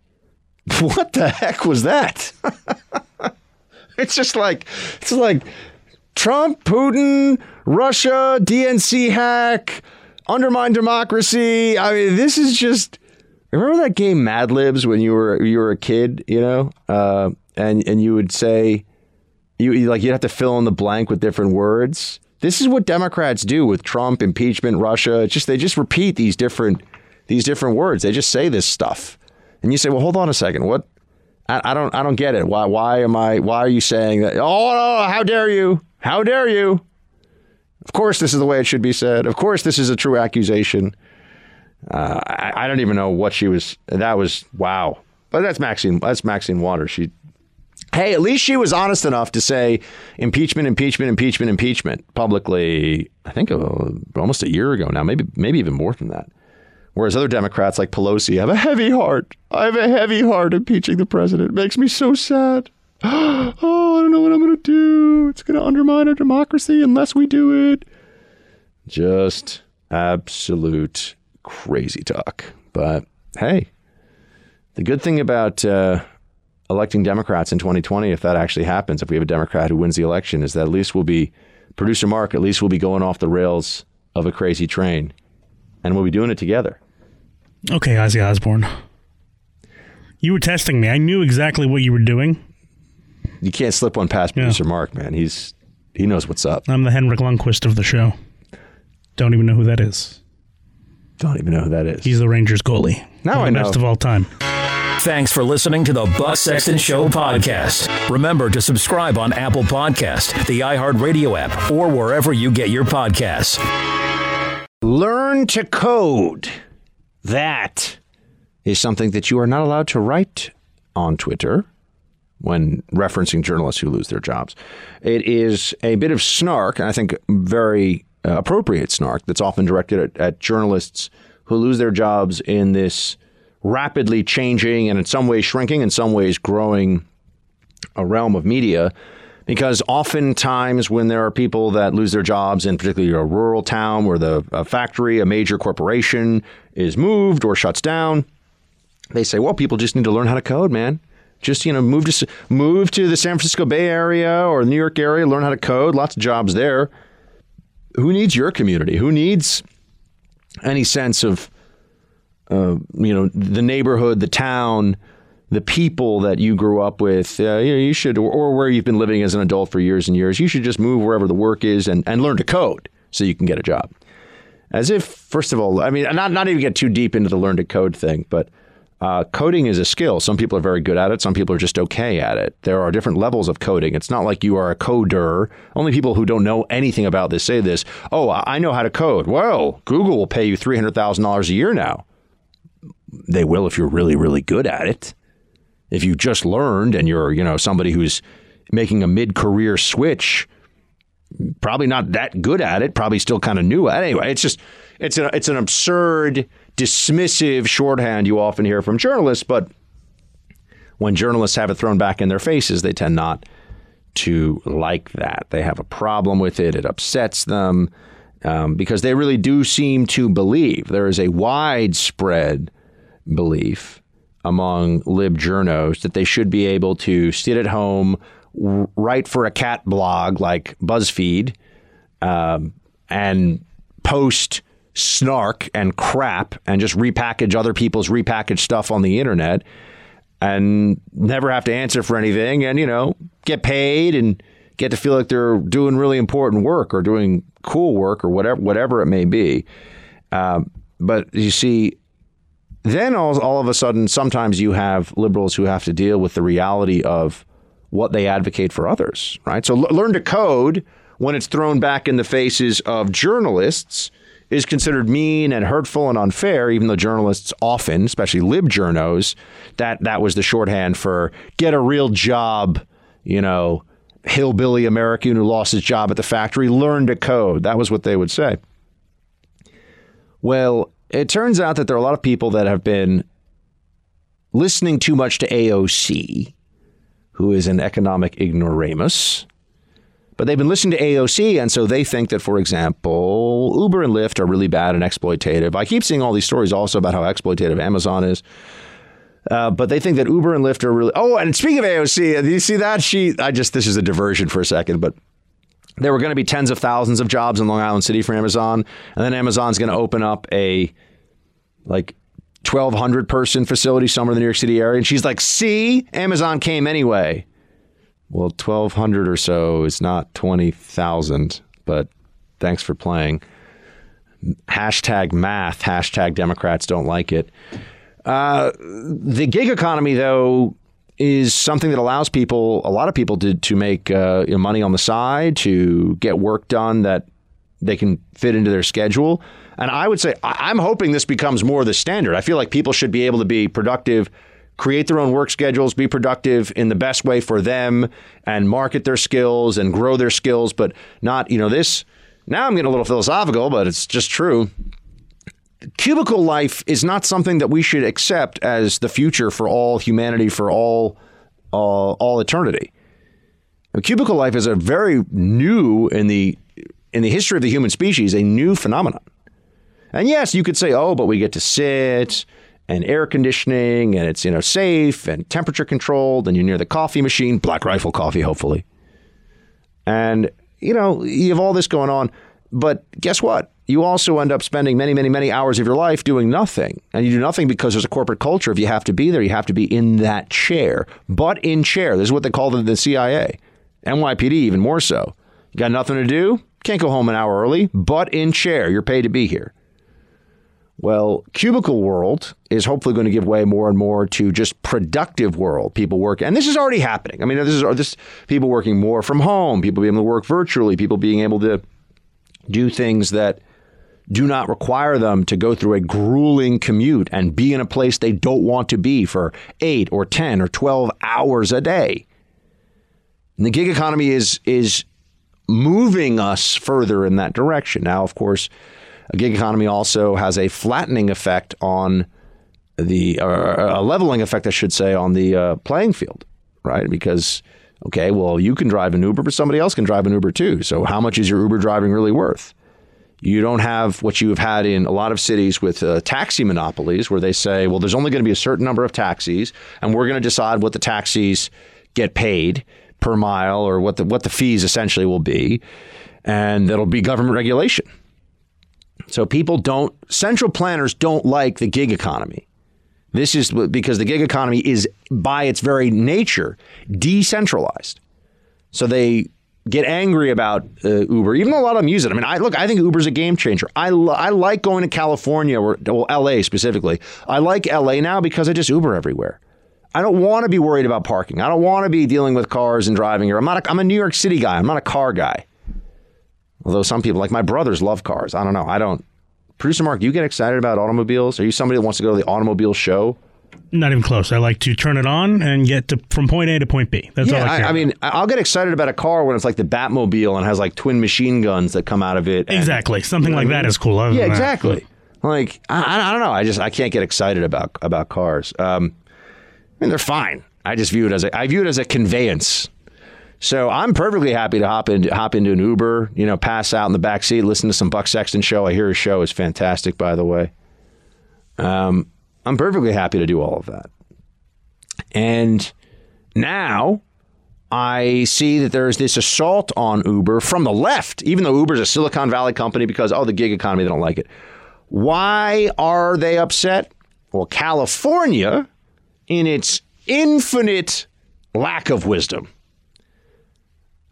What the heck was that? it's just like it's like Trump, Putin, Russia, DNC hack, undermine democracy. I mean, this is just. Remember that game Mad Libs when you were you were a kid, you know, uh, and and you would say You, you like you'd have to fill in the blank with different words. This is what Democrats do with Trump, impeachment, Russia. It's just they just repeat these different these different words. They just say this stuff, and you say, "Well, hold on a second. What? I, I don't I don't get it. Why why am I? Why are you saying that? Oh, how dare you? How dare you? Of course, this is the way it should be said. Of course, this is a true accusation. Uh, I, I don't even know what she was. That was wow. But that's Maxine. That's Maxine Waters. She hey, at least she was honest enough to say impeachment, impeachment, impeachment, impeachment publicly. I think uh, almost a year ago now, maybe maybe even more than that. Whereas other Democrats like Pelosi have a heavy heart. I have a heavy heart impeaching the president. It makes me so sad. Oh, I don't know what I'm going to do. It's going to undermine our democracy unless we do it. Just absolute crazy talk. But hey, the good thing about uh, electing Democrats in 2020, if that actually happens, if we have a Democrat who wins the election, is that at least we'll be, producer Mark, at least we'll be going off the rails of a crazy train and we'll be doing it together. Okay, Ozzy Osbourne. You were testing me. I knew exactly what you were doing. You can't slip one past producer Mark, man. He's he knows what's up. I'm the Henrik Lundqvist of the show. Don't even know who that is. Don't even know who that is. He's the Rangers goalie. Now I know. Best of all time. Thanks for listening to the Buck Sexton Show podcast. Remember to subscribe on Apple Podcast, the iHeartRadio app, or wherever you get your podcasts. Learn to code. That is something that you are not allowed to write on Twitter when referencing journalists who lose their jobs. It is a bit of snark, and I think very uh, appropriate snark, that's often directed at, at journalists who lose their jobs in this rapidly changing and in some ways shrinking, in some ways growing a realm of media. Because oftentimes, when there are people that lose their jobs in particularly a rural town where the a factory, a major corporation is moved or shuts down, they say, "Well, people just need to learn how to code, man. Just you know, move to move to the San Francisco Bay Area or New York area, learn how to code. Lots of jobs there. Who needs your community? Who needs any sense of uh, you know the neighborhood, the town, the people that you grew up with. Uh, you, know, you should, or, or where you've been living as an adult for years and years. You should just move wherever the work is and, and learn to code so you can get a job. As if, first of all, I mean, not not even get too deep into the learn to code thing, but uh, coding is a skill. Some people are very good at it. Some people are just okay at it. There are different levels of coding. It's not like you are a coder. Only people who don't know anything about this say this. Oh, I know how to code. Well, Google will pay you three hundred thousand dollars a year now. They will if you're really, really good at it. If you just learned and you're, you know, somebody who's making a mid-career switch, probably not that good at it. Probably still kind of new at it. Anyway, it's just it's a, it's an absurd, dismissive shorthand you often hear from journalists. But when journalists have it thrown back in their faces, they tend not to like that. They have a problem with it. It upsets them um, because they really do seem to believe there is a widespread belief among lib journos that they should be able to sit at home, write for a cat blog like BuzzFeed, um, and post snark and crap and just repackage other people's repackaged stuff on the internet and never have to answer for anything and, you know, get paid and get to feel like they're doing really important work or doing cool work or whatever, whatever it may be. Um, but you see, then all, all of a sudden, sometimes you have liberals who have to deal with the reality of what they advocate for others, right? So l- learn to code when it's thrown back in the faces of journalists is considered mean and hurtful and unfair, even though journalists often, especially lib journos, that that was the shorthand for get a real job, you know, hillbilly American who lost his job at the factory, learn to code. That was what they would say. Well, it turns out that there are a lot of people that have been listening too much to AOC, who is an economic ignoramus. But they've been listening to AOC, and so they think that, for example, Uber and Lyft are really bad and exploitative. I keep seeing all these stories also about how exploitative Amazon is. Uh, but they think that Uber and Lyft are really. Oh, and speaking of AOC, do you see that? She, I just, this is a diversion for a second, but there were going to be tens of thousands of jobs in Long Island City for Amazon, and then Amazon's going to open up a like 1,200 person facility somewhere in the New York City area. And she's like, see, Amazon came anyway. Well, 1,200 or so is not 20,000, but thanks for playing. Hashtag math, hashtag Democrats don't like it. Uh, the gig economy, though, is something that allows people, a lot of people, to, to make uh, money on the side, to get work done that they can fit into their schedule. And I would say, I'm hoping this becomes more the standard. I feel like people should be able to be productive create their own work schedules, be productive in the best way for them, and market their skills and grow their skills, but not, you know, this. Now I'm getting a little philosophical, but it's just true. Cubicle life is not something that we should accept as the future for all humanity, for all uh, all eternity. Cubicle life is a very new in the in the history of the human species, a new phenomenon. And yes, you could say, oh, but we get to sit and air conditioning and it's you know safe and temperature controlled and you're near the coffee machine black rifle coffee hopefully and you know you have all this going on but guess what? You also end up spending many many many hours of your life doing nothing. And you do nothing because there's a corporate culture. If you have to be there you have to be in that chair. But in chair. This is what they call the, the cia nypd even more so. You got nothing to do? Can't go home an hour early. But in chair you're paid to be here. Well, cubicle world is hopefully going to give way more and more to just productive world. People work, and this is already happening. I mean, this is this people working more from home, people being able to work virtually, people being able to do things that do not require them to go through a grueling commute and be in a place they don't want to be for eight or ten or twelve hours a day. And the gig economy is is moving us further in that direction. Now, of course a gig economy also has a flattening effect on the, a leveling effect, I should say, on the uh, playing field, right? Because, okay, well, you can drive an Uber, but somebody else can drive an Uber too. So how much is your Uber driving really worth? You don't have what you have had in a lot of cities with uh, taxi monopolies, where they say, well, there's only going to be a certain number of taxis, and we're going to decide what the taxis get paid per mile or what the what the fees essentially will be, and that'll be government regulation. So people don't, central planners don't like the gig economy. This is because the gig economy is, by its very nature, decentralized. So they get angry about uh, Uber, even though a lot of them use it. I mean, I look, I think Uber's a game changer. I, I like going to California or well, LA specifically. I like LA now because I just Uber everywhere. I don't want to be worried about parking. I don't want to be dealing with cars and driving here. I'm not. A, I'm a New York City guy. I'm not a car guy. Although some people, like my brothers, love cars. I don't know. I don't. Producer Mark, you get excited about automobiles? Are you somebody that wants to go to the automobile show? Not even close. I like to turn it on and get to from point A to point B. That's yeah, all I. I, I mean, I'll get excited about a car when it's like the Batmobile and has like twin machine guns that come out of it. and- Exactly. Something like I mean? is cool. Other Yeah, than that, exactly. Like I, I don't know. I just I can't get excited about about cars. Um, I mean, they're fine. I just view it as a I view it as a conveyance. So I'm perfectly happy to hop in hop into an Uber. You know, pass out in the back seat, listen to some Buck Sexton show. I hear his show is fantastic, by the way. Um, I'm perfectly happy to do all of that. And now I see that there's this assault on Uber from the left, even though Uber's a Silicon Valley company because, oh, the gig economy, they don't like it. Why are they upset? Well, California, in its infinite lack of wisdom,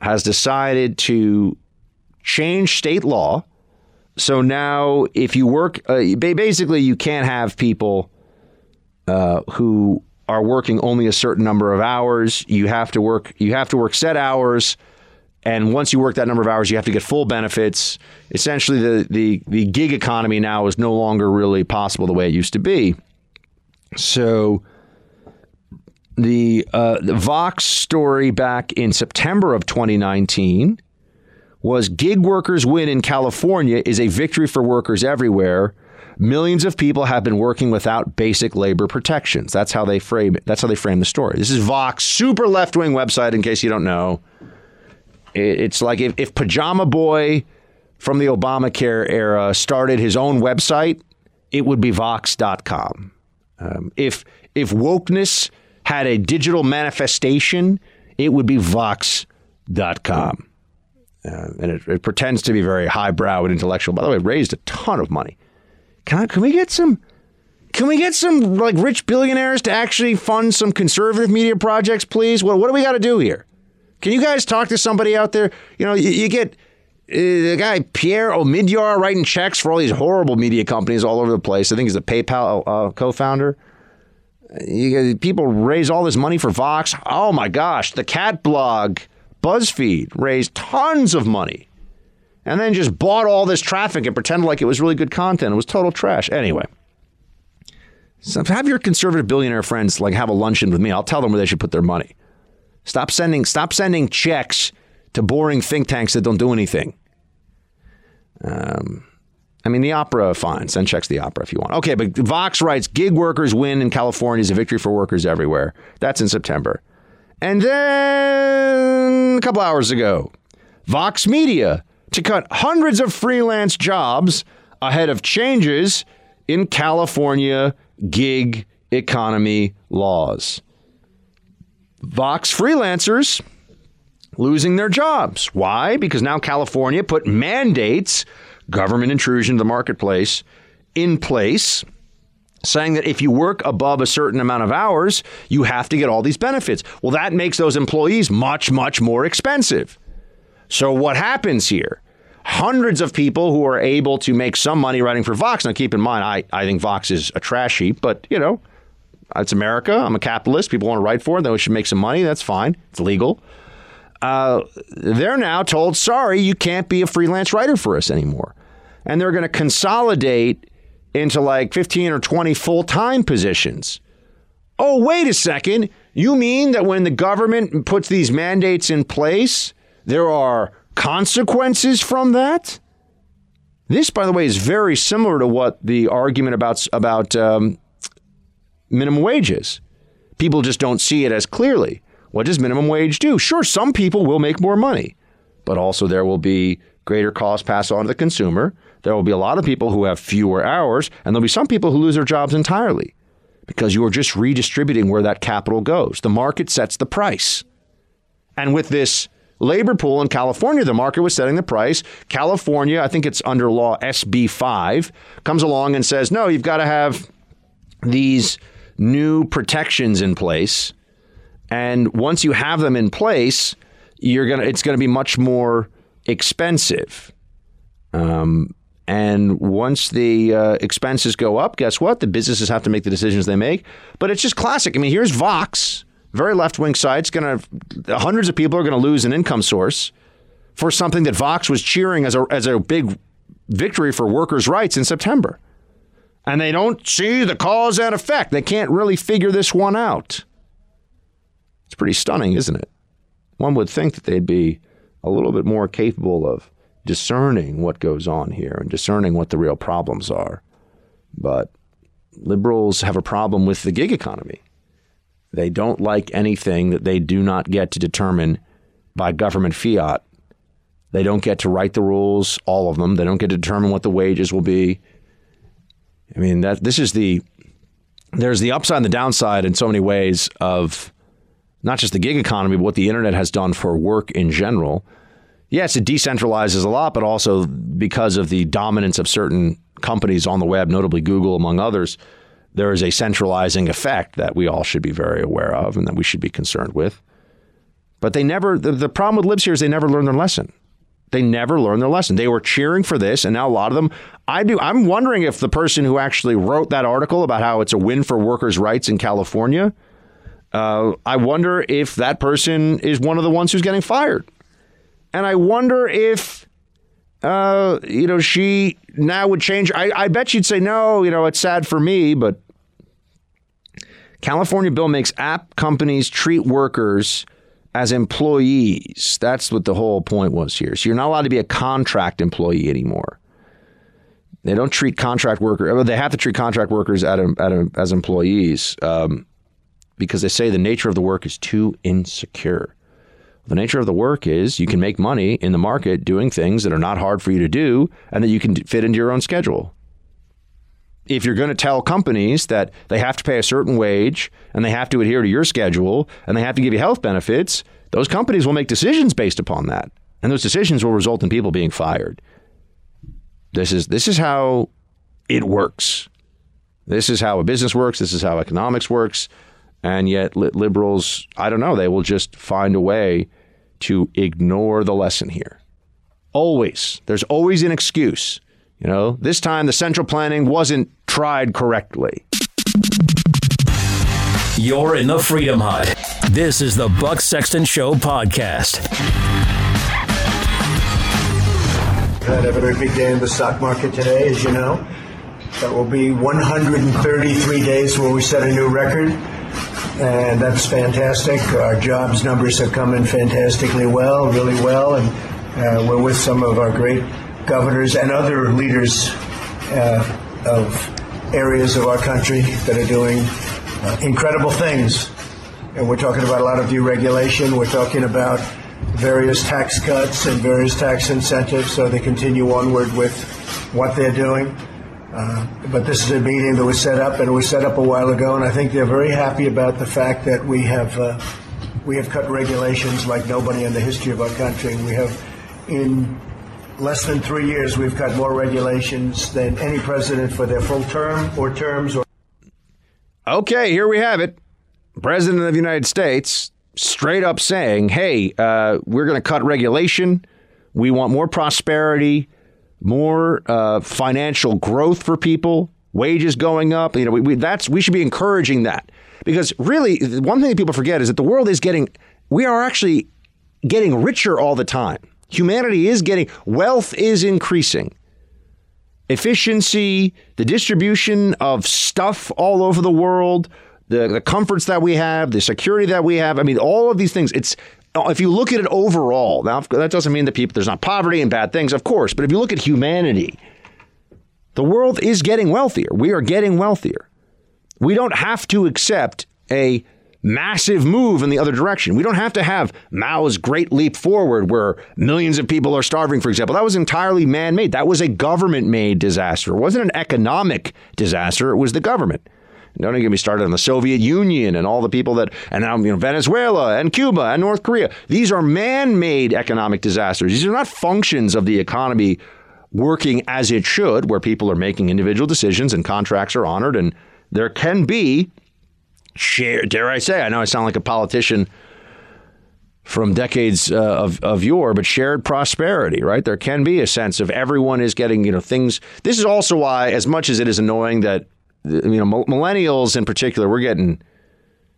has decided to change state law. So now, if you work, uh, basically, you can't have people uh, who are working only a certain number of hours. You have to work. You have to work set hours, and once you work that number of hours, you have to get full benefits. Essentially, the the the gig economy now is no longer really possible the way it used to be. So. The, uh, the Vox story back in September of 2019 was gig workers win in California is a victory for workers everywhere. Millions of people have been working without basic labor protections. That's how they frame it. That's how they frame the story. This is Vox, super left wing website. In case you don't know, it's like if, if Pajama Boy from the Obamacare era started his own website, it would be Vox.com. Um, if if wokeness had a digital manifestation, it would be Vox.com. Uh, and it, it pretends to be very highbrow and intellectual. By the way, raised a ton of money. Can I, can we get some? Can we get some like rich billionaires to actually fund some conservative media projects, please? What what do we got to do here? Can you guys talk to somebody out there? You know, you, you get uh, the guy Pierre Omidyar writing checks for all these horrible media companies all over the place. I think he's a PayPal uh, co-founder. You, people raise all this money for Vox. Oh my gosh, the cat blog, BuzzFeed raised tons of money, and then just bought all this traffic and pretended like it was really good content. It was total trash. Anyway, so have your conservative billionaire friends like have a luncheon with me. I'll tell them where they should put their money. Stop sending stop sending checks to boring think tanks that don't do anything. Um, I mean, the opera, fine. Send checks to the opera if you want. Okay, but Vox writes gig workers win in California is a victory for workers everywhere. That's in September. And then a couple hours ago, Vox Media to cut hundreds of freelance jobs ahead of changes in California gig economy laws. Vox freelancers losing their jobs. Why? Because now California put mandates, government intrusion to the marketplace, in place, saying that if you work above a certain amount of hours, you have to get all these benefits. Well, that makes those employees much, much more expensive. So, what happens here? Hundreds of people who are able to make some money writing for Vox. Now, keep in mind, I, I think Vox is a trash heap, but you know, it's America. I'm a capitalist. People want to write for it. They should make some money. That's fine. It's legal. Uh, they're now told, sorry, you can't be a freelance writer for us anymore. And they're going to consolidate into like 15 or 20 full time positions. Oh, wait a second. You mean that when the government puts these mandates in place, there are consequences from that? This, by the way, is very similar to what the argument about, about um, minimum wages. People just don't see it as clearly. What does minimum wage do? Sure, some people will make more money, but also there will be greater costs passed on to the consumer. There will be a lot of people who have fewer hours, and there'll be some people who lose their jobs entirely because you are just redistributing where that capital goes. The market sets the price. And with this labor pool in California, the market was setting the price. California, I think it's under law SB 5, comes along and says, no, you've got to have these new protections in place and once you have them in place, you're gonna it's gonna be much more expensive. Um, and once the uh, expenses go up, guess what? The businesses have to make the decisions they make. But it's just classic. I mean, here's Vox, very left wing site. It's going to hundreds of people are going to lose an income source for something that Vox was cheering as a as a big victory for workers' rights in September. And they don't see the cause and effect. They can't really figure this one out. It's pretty stunning, isn't it? One would think that they'd be a little bit more capable of discerning what goes on here and discerning what the real problems are. But liberals have a problem with the gig economy. They don't like anything that they do not get to determine by government fiat. They don't get to write the rules, all of them. They don't get to determine what the wages will be. I mean, that this is the there's the upside and the downside in so many ways of not just the gig economy, but what the internet has done for work in general. Yes, it decentralizes a lot, but also because of the dominance of certain companies on the web, notably Google, among others, there is a centralizing effect that we all should be very aware of and that we should be concerned with. But they never, the, the problem with libs here is they never learn their lesson. They never learned their lesson. They were cheering for this, and now a lot of them. I do. I'm wondering if the person who actually wrote that article about how it's a win for workers' rights in California uh, I wonder if that person is one of the ones who's getting fired. And I wonder if, uh, you know, she now would change. I, I bet she'd say, no, you know, it's sad for me, but California bill makes app companies treat workers as employees. That's what the whole point was here. So you're not allowed to be a contract employee anymore. They don't treat contract workers. They have to treat contract workers at a, at a, as employees. Um, because they say the nature of the work is too insecure. The nature of the work is you can make money in the market doing things that are not hard for you to do and that you can fit into your own schedule. If you're going to tell companies that they have to pay a certain wage and they have to adhere to your schedule and they have to give you health benefits, those companies will make decisions based upon that. And those decisions will result in people being fired. This is this is how it works. This is how a business works, this is how economics works. And yet, li- liberals, I don't know, they will just find a way to ignore the lesson here. Always. There's always an excuse. You know, this time the central planning wasn't tried correctly. You're in the Freedom Hut. This is the Buck Sexton Show podcast. Had a very big day in the stock market today, as you know. That will be 133 days where we set a new record, and that's fantastic. Our jobs numbers have come in fantastically well, really well, and uh, we're with some of our great governors and other leaders uh, of areas of our country that are doing uh, incredible things. And we're talking about a lot of deregulation. We're talking about various tax cuts and various tax incentives so they continue onward with what they're doing. Uh, but this is a meeting that was set up and it was set up a while ago, and I think they're very happy about the fact that we have uh, we have cut regulations like nobody in the history of our country. We have in less than three years we've cut more regulations than any president for their full term or terms or. Okay, here we have it. President of the United States straight up saying, hey, uh, we're going to cut regulation. We want more prosperity, more uh, financial growth for people, wages going up. You know, we, we, that's we should be encouraging that because really, one thing that people forget is that the world is getting, we are actually getting richer all the time. Humanity is getting, wealth is increasing. Efficiency, the distribution of stuff all over the world, the, the comforts that we have, the security that we have. I mean, all of these things, it's, if you look at it overall, now that doesn't mean that people, there's not poverty and bad things, of course, but if you look at humanity, the world is getting wealthier. We are getting wealthier. We don't have to accept a massive move in the other direction. We don't have to have Mao's great leap forward where millions of people are starving, for example. That was entirely man made. That was a government made disaster. It wasn't an economic disaster, it was the government. Don't even get me started on the Soviet Union and all the people that, and now you know, Venezuela and Cuba and North Korea. These are man made economic disasters. These are not functions of the economy working as it should, where people are making individual decisions and contracts are honored. And there can be share, dare I say, I know I sound like a politician from decades uh, of, of yore, but shared prosperity, right? There can be a sense of everyone is getting, you know, things. This is also why, as much as it is annoying that, you know, millennials in particular, we're getting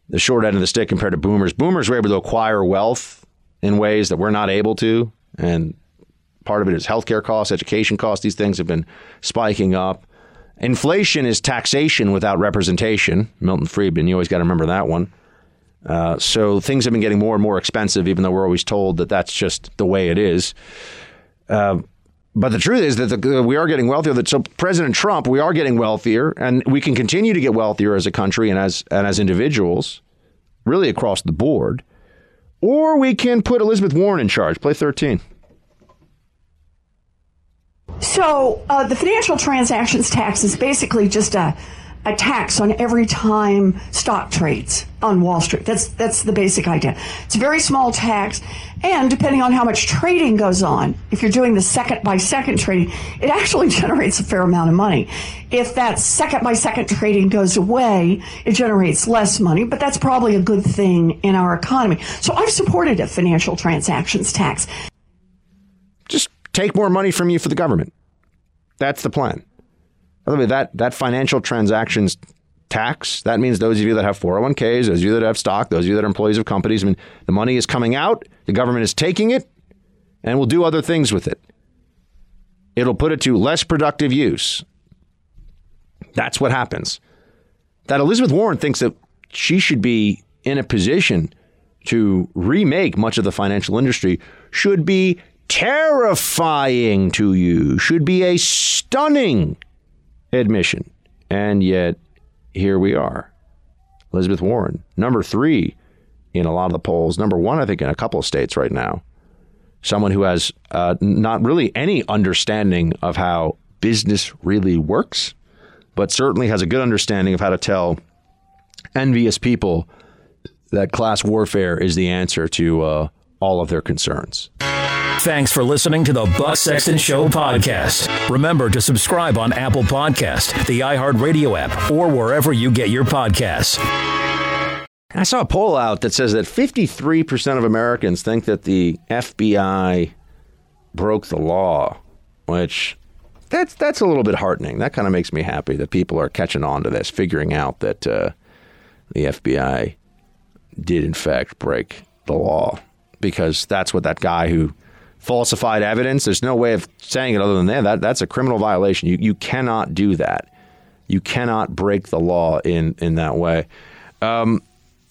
the short end of the stick compared to boomers. Boomers were able to acquire wealth in ways that we're not able to. And part of it is healthcare costs, education costs. These things have been spiking up. Inflation is taxation without representation. Milton Friedman, you always got to remember that one. Uh, so things have been getting more and more expensive, even though we're always told that that's just the way it is. Uh, but the truth is that the, we are getting wealthier. That so President Trump, we are getting wealthier, and we can continue to get wealthier as a country and as and as individuals, really across the board. Or we can put Elizabeth Warren in charge. Play thirteen. So uh, the financial transactions tax is basically just a, a tax on every time stock trades on Wall Street. That's that's the basic idea. It's a very small tax, and depending on how much trading goes on, if you're doing the second by second trading, it actually generates a fair amount of money. If that second by second trading goes away, it generates less money, but that's probably a good thing in our economy. So I've supported a financial transactions tax. Just take more money from you for the government. That's the plan. By the way, that, that financial transactions tax, that means those of you that have 401ks, those of you that have stock, those of you that are employees of companies, I mean, the money is coming out, the government is taking it, and will do other things with it. It'll put it to less productive use. That's what happens. That Elizabeth Warren thinks that she should be in a position to remake much of the financial industry should be terrifying to you, should be a stunning admission. And yet, here we are. Elizabeth Warren, number three in a lot of the polls, number one, I think, in a couple of states right now. Someone who has uh, not really any understanding of how business really works, but certainly has a good understanding of how to tell envious people that class warfare is the answer to uh, all of their concerns. Thanks for listening to the Buck Sexton Show podcast. Remember to subscribe on Apple Podcast, the iHeartRadio app, or wherever you get your podcasts. I saw a poll out that says that 53% of Americans think that the FBI broke the law, which that's that's a little bit heartening. That kind of makes me happy that people are catching on to this, figuring out that uh, the FBI did in fact break the law because that's what that guy who falsified evidence. There's no way of saying it other than that. that that's a criminal violation. You you cannot do that. You cannot break the law in in that way. Um,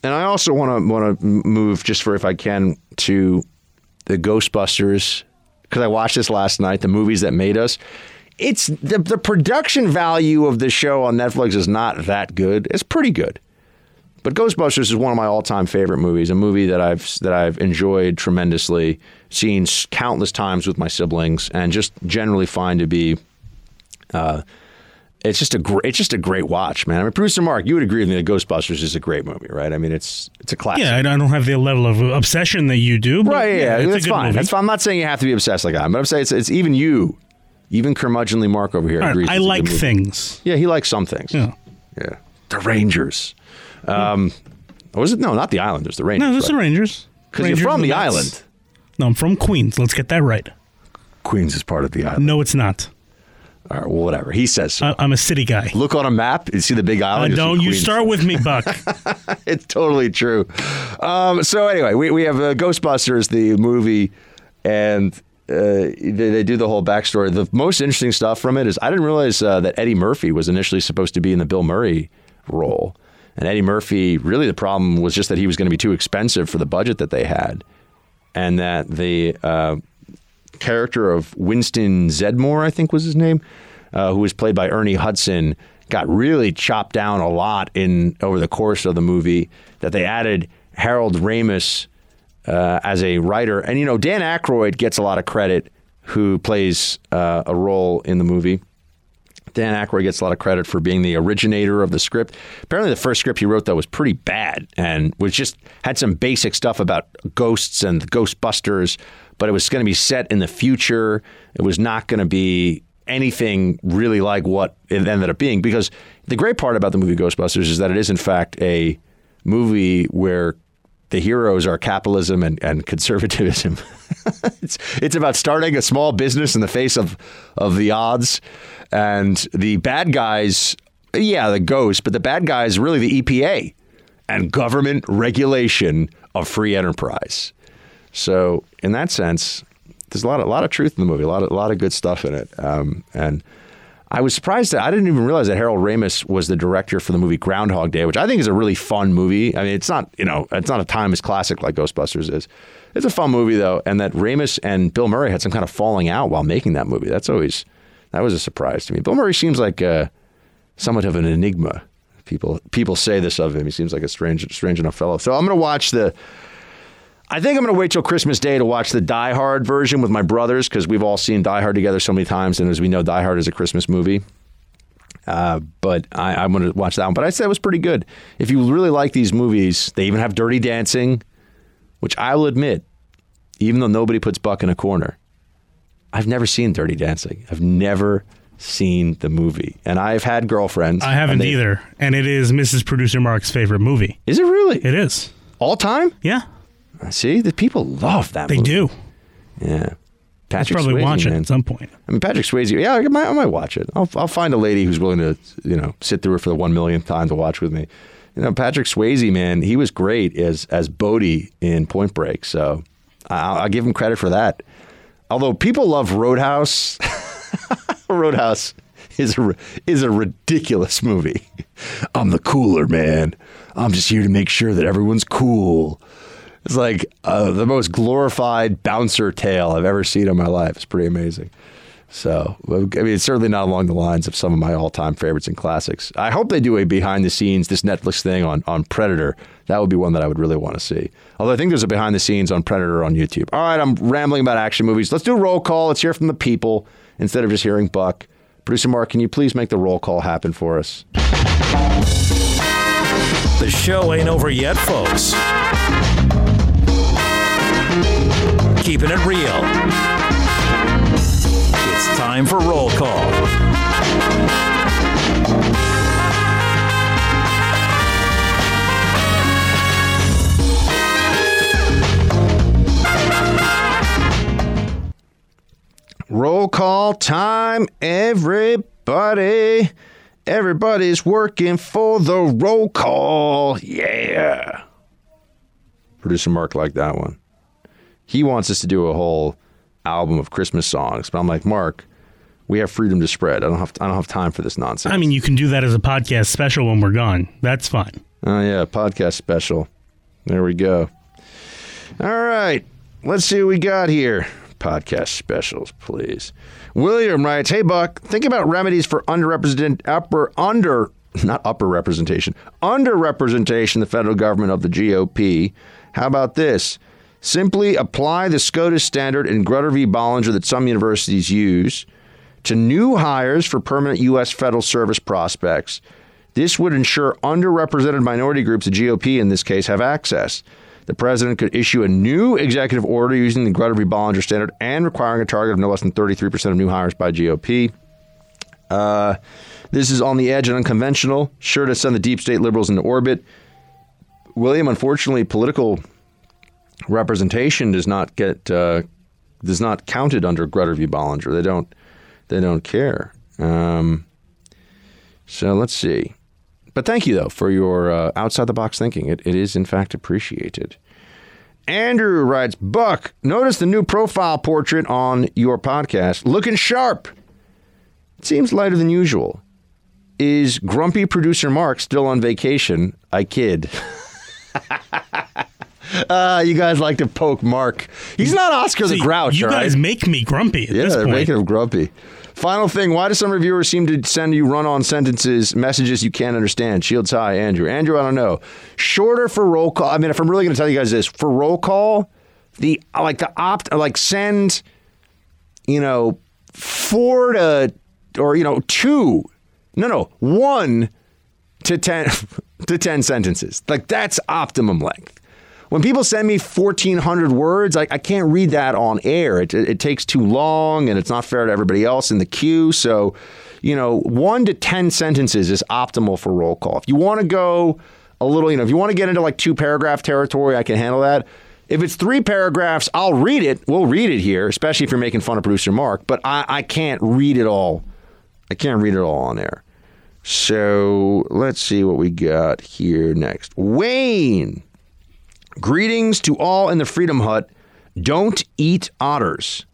and I also want to want to move just for if I can to the Ghostbusters because I watched this last night. The movies that made us. It's the the production value of the show on Netflix is not that good. It's pretty good. But Ghostbusters is one of my all-time favorite movies, a movie that I've that I've enjoyed tremendously, seen countless times with my siblings, and just generally find to be. Uh, it's just a great, it's just a great watch, man. I mean, producer Mark, you would agree with me that Ghostbusters is a great movie, right? I mean, it's it's a classic. Yeah, I don't have the level of obsession that you do. But right? Yeah, it's that's fine. movie. That's fine. I'm not saying you have to be obsessed like I am, but I'm saying it's, it's even you, even curmudgeonly Mark over here right, agrees. I like things. Yeah, he likes some things. Yeah. Yeah. The Rangers. Um, or was it? No, not the Islanders. The Rangers. No, it's the? Rangers. Because you're from the Mets. island. No, I'm from Queens. Let's get that right. Queens is part of the island. No, it's not. All right, well, whatever. He says so. I, I'm a city guy. Look on a map. and see the big Uh, island. you'll don't you start with me, Buck. it's totally true. Um, so anyway, we, we have uh, Ghostbusters, the movie, and uh, they, they do the whole backstory. The most interesting stuff from it is I didn't realize uh, that Eddie Murphy was initially supposed to be in the Bill Murray role, and Eddie Murphy really the problem was just that he was going to be too expensive for the budget that they had, and that the uh, character of Winston Zeddemore, I think was his name, uh, who was played by Ernie Hudson, got really chopped down a lot in over the course of the movie. That they added Harold Ramis uh, as a writer, and you know Dan Aykroyd gets a lot of credit, who plays uh, a role in the movie. Dan Aykroyd gets a lot of credit for being the originator of the script. Apparently, the first script he wrote though was pretty bad and was just had some basic stuff about ghosts and the Ghostbusters, but it was going to be set in the future. It was not going to be anything really like what it ended up being. Because the great part about the movie Ghostbusters is that it is in fact a movie where the heroes are capitalism and, and conservatism. it's it's about starting a small business in the face of of the odds, and the bad guys, yeah, the ghosts, but the bad guys really the EPA and government regulation of free enterprise. So in that sense, there's a lot a lot of truth in the movie, a lot of, a lot of good stuff in it, um, and. I was surprised that I didn't even realize that Harold Ramis was the director for the movie Groundhog Day, which I think is a really fun movie. I mean, it's not you know it's not a timeless classic like Ghostbusters is. It's a fun movie though, and that Ramis and Bill Murray had some kind of falling out while making that movie. That's always that was a surprise to me. Bill Murray seems like uh, somewhat of an enigma. People people say this of him. He seems like a strange strange enough fellow. So I'm going to watch the. I think I'm going to wait till Christmas Day to watch the Die Hard version with my brothers because we've all seen Die Hard together so many times, and as we know, Die Hard is a Christmas movie. Uh, but I, I'm going to watch that one. But I said it was pretty good. If you really like these movies, they even have Dirty Dancing, which I will admit, even though nobody puts Buck in a corner, I've never seen Dirty Dancing. I've never seen the movie, and I've had girlfriends. I haven't and they- either, and it is Mrs. Producer Mark's favorite movie. Is it really? It is all time. Yeah, See, the people love that. they movie. do. Yeah. Patrick probably Swayze, watch it man. at some point. I mean, Patrick Swayze. Yeah, I might, I might watch it. I'll, I'll find a lady who's willing to, you know, sit through it for the one millionth time to watch with me. You know, Patrick Swayze, man, he was great as as Bodhi in Point Break. So I'll, I'll give him credit for that. Although people love Roadhouse, Roadhouse is a, is a ridiculous movie. I'm the cooler man. I'm just here to make sure that everyone's cool. It's like uh, the most glorified bouncer tale I've ever seen in my life. It's pretty amazing. So, I mean, it's certainly not along the lines of some of my all-time favorites and classics. I hope they do a behind-the-scenes, this Netflix thing on on Predator. That would be one that I would really want to see. Although I think there's a behind-the-scenes on Predator on YouTube. All right, I'm rambling about action movies. Let's do a roll call. Let's hear from the people instead of just hearing Buck. Producer Mark, can you please make the roll call happen for us? The show ain't over yet, folks keeping it real. It's time for Roll Call. Roll call time, everybody. Everybody's working for the roll call. Yeah. Producer Mark liked that one. He wants us to do a whole album of Christmas songs, but I'm like, Mark, we have freedom to spread. I don't have I don't have time for this nonsense. I mean, you can do that as a podcast special when we're gone. That's fine. Oh yeah, podcast special. There we go. All right. Let's see what we got here. Podcast specials, please. William writes, Hey Buck, think about remedies for underrepresented upper under not upper representation, underrepresentation in the federal government of the GOP. How about this? Simply apply the SCOTUS standard in Grutter v. Bollinger that some universities use to new hires for permanent U.S. federal service prospects. This would ensure underrepresented minority groups, the GOP in this case, have access. The president could issue a new executive order using the Grutter v. Bollinger standard and requiring a target of no less than 33% of new hires by GOP. Uh, this is on the edge and unconventional, sure to send the deep state liberals into orbit. William, unfortunately, political representation does not get uh, does not counted under Grutter v. Bollinger. They don't they don't care. Um, so let's see. But thank you though for your uh, outside the box thinking. It, it is in fact appreciated. Andrew writes, Buck, notice the new profile portrait on your podcast. Looking sharp. It seems lighter than usual. Is grumpy producer Mark still on vacation? I kid. Uh, you guys like to poke Mark. He's not Oscar the Grouch. You guys right? make me grumpy at yeah, this they're point. making him grumpy. Final thing: Why do some reviewers seem to send you run-on sentences, messages you can't understand? Shields high, Andrew. Andrew, I don't know. Shorter for roll call. I mean, if I'm really going to tell you guys this, for roll call, the like the opt like send, you know, four to or you know two, no, no, one to ten to ten sentences. Like that's optimum length. When people send me 1,400 words, I, I can't read that on air. It, it, it takes too long and it's not fair to everybody else in the queue. So, you know, one to 10 sentences is optimal for roll call. If you want to go a little, you know, if you want to get into like two paragraph territory, I can handle that. If it's three paragraphs, I'll read it. We'll read it here, especially if you're making fun of producer Mark, but I, I can't read it all. I can't read it all on air. So let's see what we got here next. Wayne. Greetings to all in the Freedom Hut. Don't eat otters.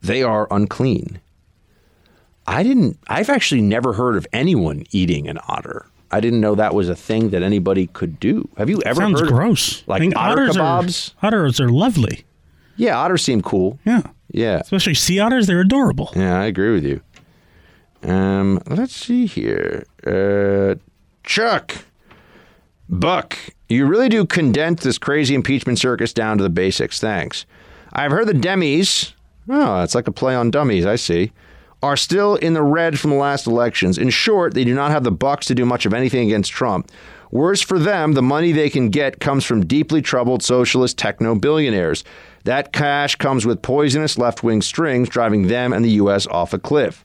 They are unclean. I didn't, I've actually never heard of anyone eating an otter. I didn't know that was a thing that anybody could do. Have you ever Sounds heard gross. Of, like I think otter otters kebabs? Are, otters are lovely. Yeah, otters seem cool. Yeah. Yeah. Especially sea otters, they're adorable. Yeah, I agree with you. Um, let's see here. Uh, Chuck, Buck, you really do condense this crazy impeachment circus down to the basics. Thanks. I've heard the Demis. Oh, it's like a play on dummies. I see. Are still in the red from the last elections. In short, they do not have the bucks to do much of anything against Trump. Worse for them, the money they can get comes from deeply troubled socialist techno billionaires. That cash comes with poisonous left wing strings driving them and the U.S. off a cliff.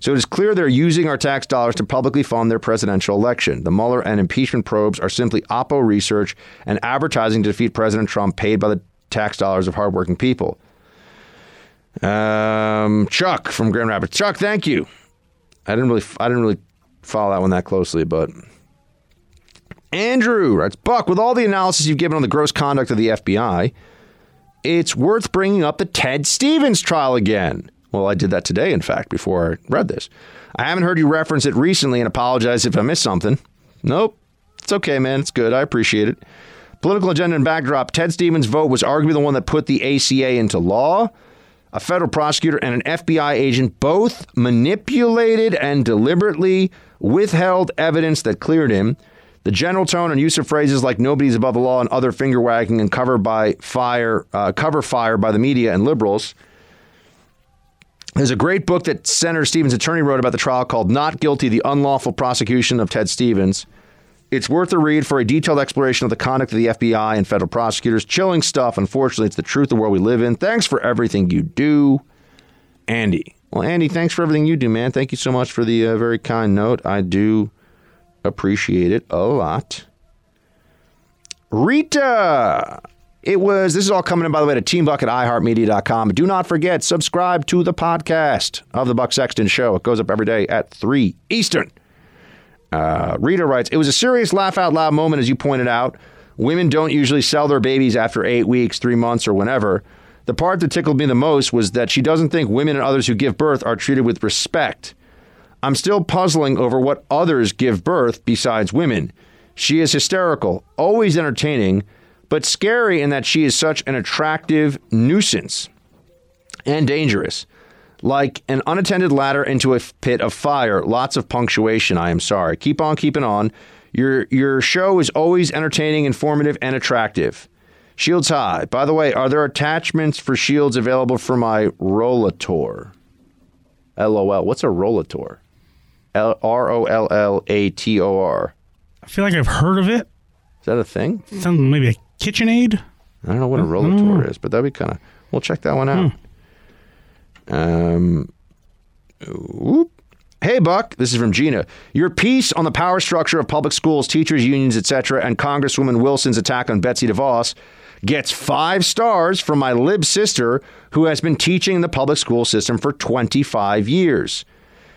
So it is clear they're using our tax dollars to publicly fund their presidential election. The Mueller and impeachment probes are simply Oppo research and advertising to defeat President Trump paid by the tax dollars of hardworking people. Um, Chuck from Grand Rapids. Chuck, thank you. I didn't really, I didn't really follow that one that closely, but Andrew writes, Buck, with all the analysis you've given on the gross conduct of the FBI, it's worth bringing up the Ted Stevens trial again. Well, I did that today, in fact, before I read this. I haven't heard you reference it recently and apologize if I missed something. Nope. It's okay, man. It's good. I appreciate it. Political agenda and backdrop Ted Stevens' vote was arguably the one that put the ACA into law. A federal prosecutor and an FBI agent both manipulated and deliberately withheld evidence that cleared him. The general tone and use of phrases like "nobody's above the law" and other finger wagging and cover by fire, uh, cover fire by the media and liberals. There's a great book that Senator Stevens' attorney wrote about the trial called "Not Guilty: The Unlawful Prosecution of Ted Stevens." It's worth a read for a detailed exploration of the conduct of the FBI and federal prosecutors. Chilling stuff. Unfortunately, it's the truth of the world we live in. Thanks for everything you do, Andy. Well, Andy, thanks for everything you do, man. Thank you so much for the uh, very kind note. I do appreciate it a lot. Rita It was, this is all coming in, by the way, to teambuck at iheartmedia.com. Do not forget, subscribe to the podcast of The Buck Sexton Show. It goes up every day at 3 Eastern. Uh, Rita writes, It was a serious laugh out loud moment, as you pointed out. Women don't usually sell their babies after eight weeks, three months, or whenever. The part that tickled me the most was that she doesn't think women and others who give birth are treated with respect. I'm still puzzling over what others give birth besides women. She is hysterical, always entertaining, but scary in that she is such an attractive nuisance and dangerous. Like an unattended ladder into a pit of fire. Lots of punctuation, I am sorry. Keep on keeping on. Your your show is always entertaining, informative, and attractive. Shields high. By the way, are there attachments for shields available for my Rollator? LOL. What's a Rollator? L R O L L A T O R. I feel like I've heard of it. Is that a thing? Sounds maybe a KitchenAid. I don't know what a hmm. Rollator hmm. is, but that'd be kind of. We'll check that one out. Hmm. Um. Whoop. Hey, Buck. This is from Gina. Your piece on the power structure of public schools, teachers, unions, etc., and Congresswoman Wilson's attack on Betsy DeVos gets five stars from my lib sister, who has been teaching in the public school system for 25 years.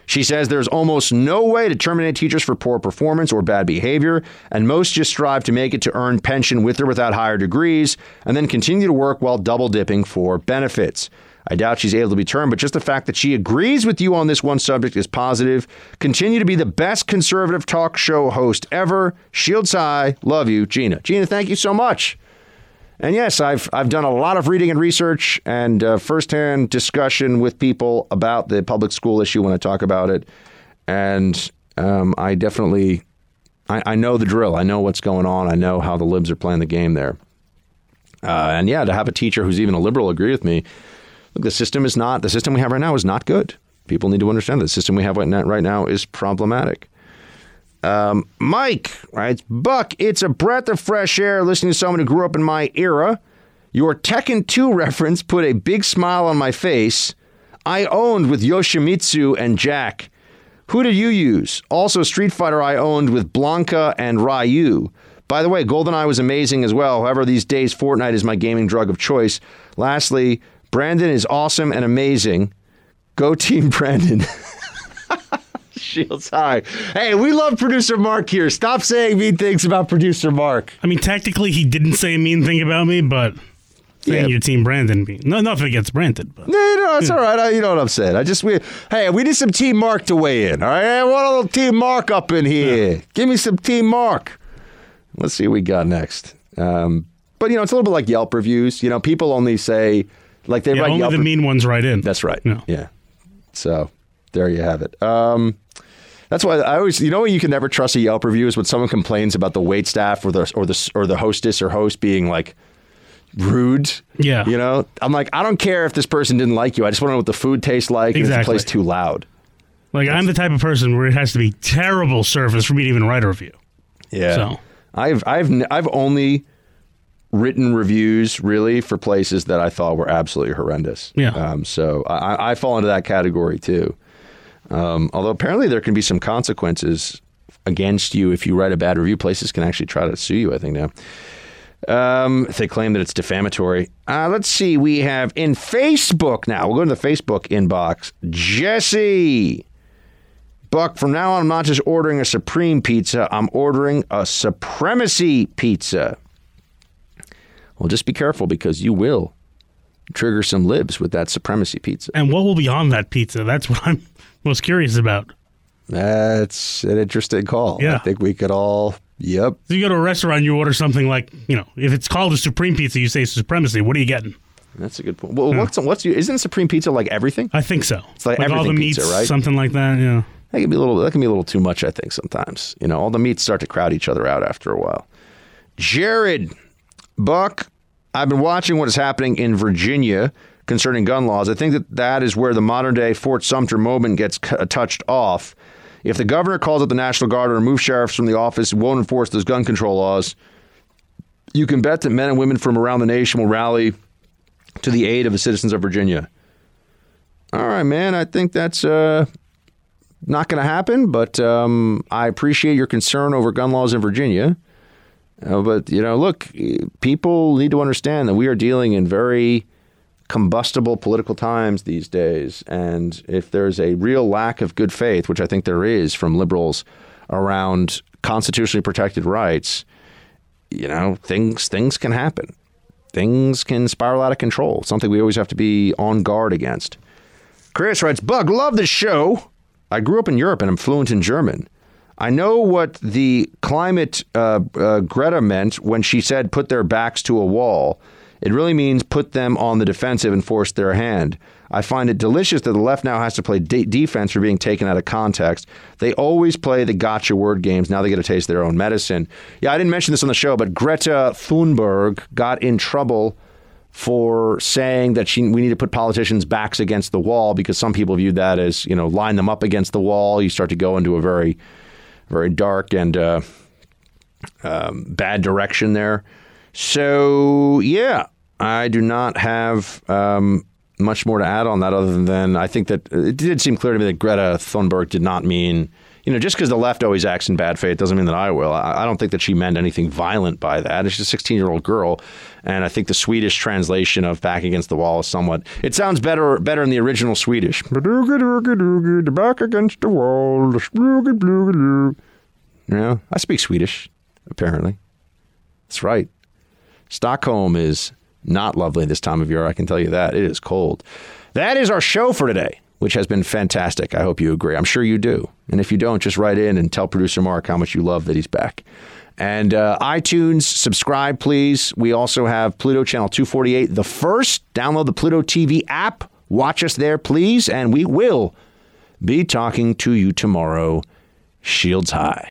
She says there's almost no way to terminate teachers for poor performance or bad behavior, and most just strive to make it to earn pension with or without higher degrees, and then continue to work while double dipping for benefits. I doubt she's able to be termed, but just the fact that she agrees with you on this one subject is positive. Continue to be the best conservative talk show host ever. Shields high. Love you, Gina. Gina, thank you so much. And yes, I've I've done a lot of reading and research and uh, firsthand discussion with people about the public school issue when I talk about it, and um, I definitely I, I, know the drill. I know what's going on. I know how the libs are playing the game there. Uh, and yeah, to have a teacher who's even a liberal agree with me, look, the system is not the system we have right now is not good. People need to understand that the system we have right now, right now is problematic. Um, Mike writes, Buck, it's a breath of fresh air listening to someone who grew up in my era. Your Tekken 2 reference put a big smile on my face. I owned with Yoshimitsu and Jack. Who did you use? Also, Street Fighter I owned with Blanka and Ryu. By the way, GoldenEye was amazing as well. However, these days, Fortnite is my gaming drug of choice. Lastly, Brandon is awesome and amazing. Go Team Brandon. Shields high. Hey, we love producer Mark here. Stop saying mean things about producer Mark. I mean, technically, he didn't say a mean thing about me, but saying Yeah. your team Brandon, be no, nothing against Brandon, but No, no, it's all right. I, you know what I'm saying. I just we hey, we need some Team Mark to weigh in. All right, I want a little Team Mark up in here. Give me some Team Mark. Let's see what we got next. Um, but you know, it's a little bit like Yelp reviews. You know, people only say like they yeah, write only Yelp. the mean ones right in. That's right. No. Yeah. So there you have it. Um, that's why I always, you know, you can never trust a Yelp review is when someone complains about the wait staff or the or the or the hostess or host being like rude. Yeah. You know, I'm like, I don't care if this person didn't like you. I just want to know what the food tastes like. And is the place too loud? Like I'm the type of person where it has to be terrible service for me to even write a review. Yeah. So I've I've I've only written reviews really for places that I thought were absolutely horrendous. Yeah. Um, so I, I fall into that category too. Um, although apparently there can be some consequences against you if you write a bad review. Places can actually try to sue you. I think now. Um, they claim that it's defamatory. Uh, let's see. We have in Facebook now. We'll go to the Facebook inbox. Jesse. Buck, from now on, I'm not just ordering a Supreme pizza, I'm ordering a Supremacy pizza. Well, just be careful because you will trigger some libs with that Supremacy pizza. And what will be on that pizza? That's what I'm most curious about. That's an interesting call. Yeah. I think we could all, yep. So you go to a restaurant, you order something like, you know, if it's called a supreme pizza, you say supremacy. What are you getting? That's a good point. Well, what's, what's isn't Supreme pizza like everything? I think so. It's like, all everything the meats, pizza, right? something like that. Yeah. That can be a little. That can be a little too much. I think sometimes. You know, all the meats start to crowd each other out after a while. Jared, Buck, I've been watching what is happening in Virginia concerning gun laws. I think that that is where the modern day Fort Sumter moment gets cu- touched off. If the governor calls up the National Guard or removes sheriffs from the office, won't enforce those gun control laws. You can bet that men and women from around the nation will rally to the aid of the citizens of Virginia. All right, man. I think that's uh, not going to happen, but um, I appreciate your concern over gun laws in Virginia. Uh, but, you know, look, people need to understand that we are dealing in very combustible political times these days. And if there's a real lack of good faith, which I think there is from liberals around constitutionally protected rights, you know, things things can happen. Things can spiral out of control. Something we always have to be on guard against. Chris writes, Bug, love the show. I grew up in Europe and I'm fluent in German. I know what the climate uh, uh, Greta meant when she said put their backs to a wall. It really means put them on the defensive and force their hand. I find it delicious that the left now has to play de- defense for being taken out of context. They always play the gotcha word games. Now they get a taste of their own medicine. Yeah, I didn't mention this on the show, but Greta Thunberg got in trouble for saying that she, we need to put politicians' backs against the wall because some people view that as, you know, line them up against the wall. You start to go into a very, very dark and uh, um, bad direction there. So, yeah, I do not have um, much more to add on that other than I think that it did seem clear to me that Greta Thunberg did not mean, you know, just because the left always acts in bad faith doesn't mean that I will. I, I don't think that she meant anything violent by that. Just a 16 year old girl. And I think the Swedish translation of back against the wall is somewhat, it sounds better better in the original Swedish. Back against the wall. You I speak Swedish, apparently. That's right. Stockholm is not lovely this time of year. I can tell you that. It is cold. That is our show for today, which has been fantastic. I hope you agree. I'm sure you do. And if you don't, just write in and tell producer Mark how much you love that he's back. And uh, iTunes, subscribe, please. We also have Pluto Channel 248, the first. Download the Pluto TV app. Watch us there, please. And we will be talking to you tomorrow. Shields high.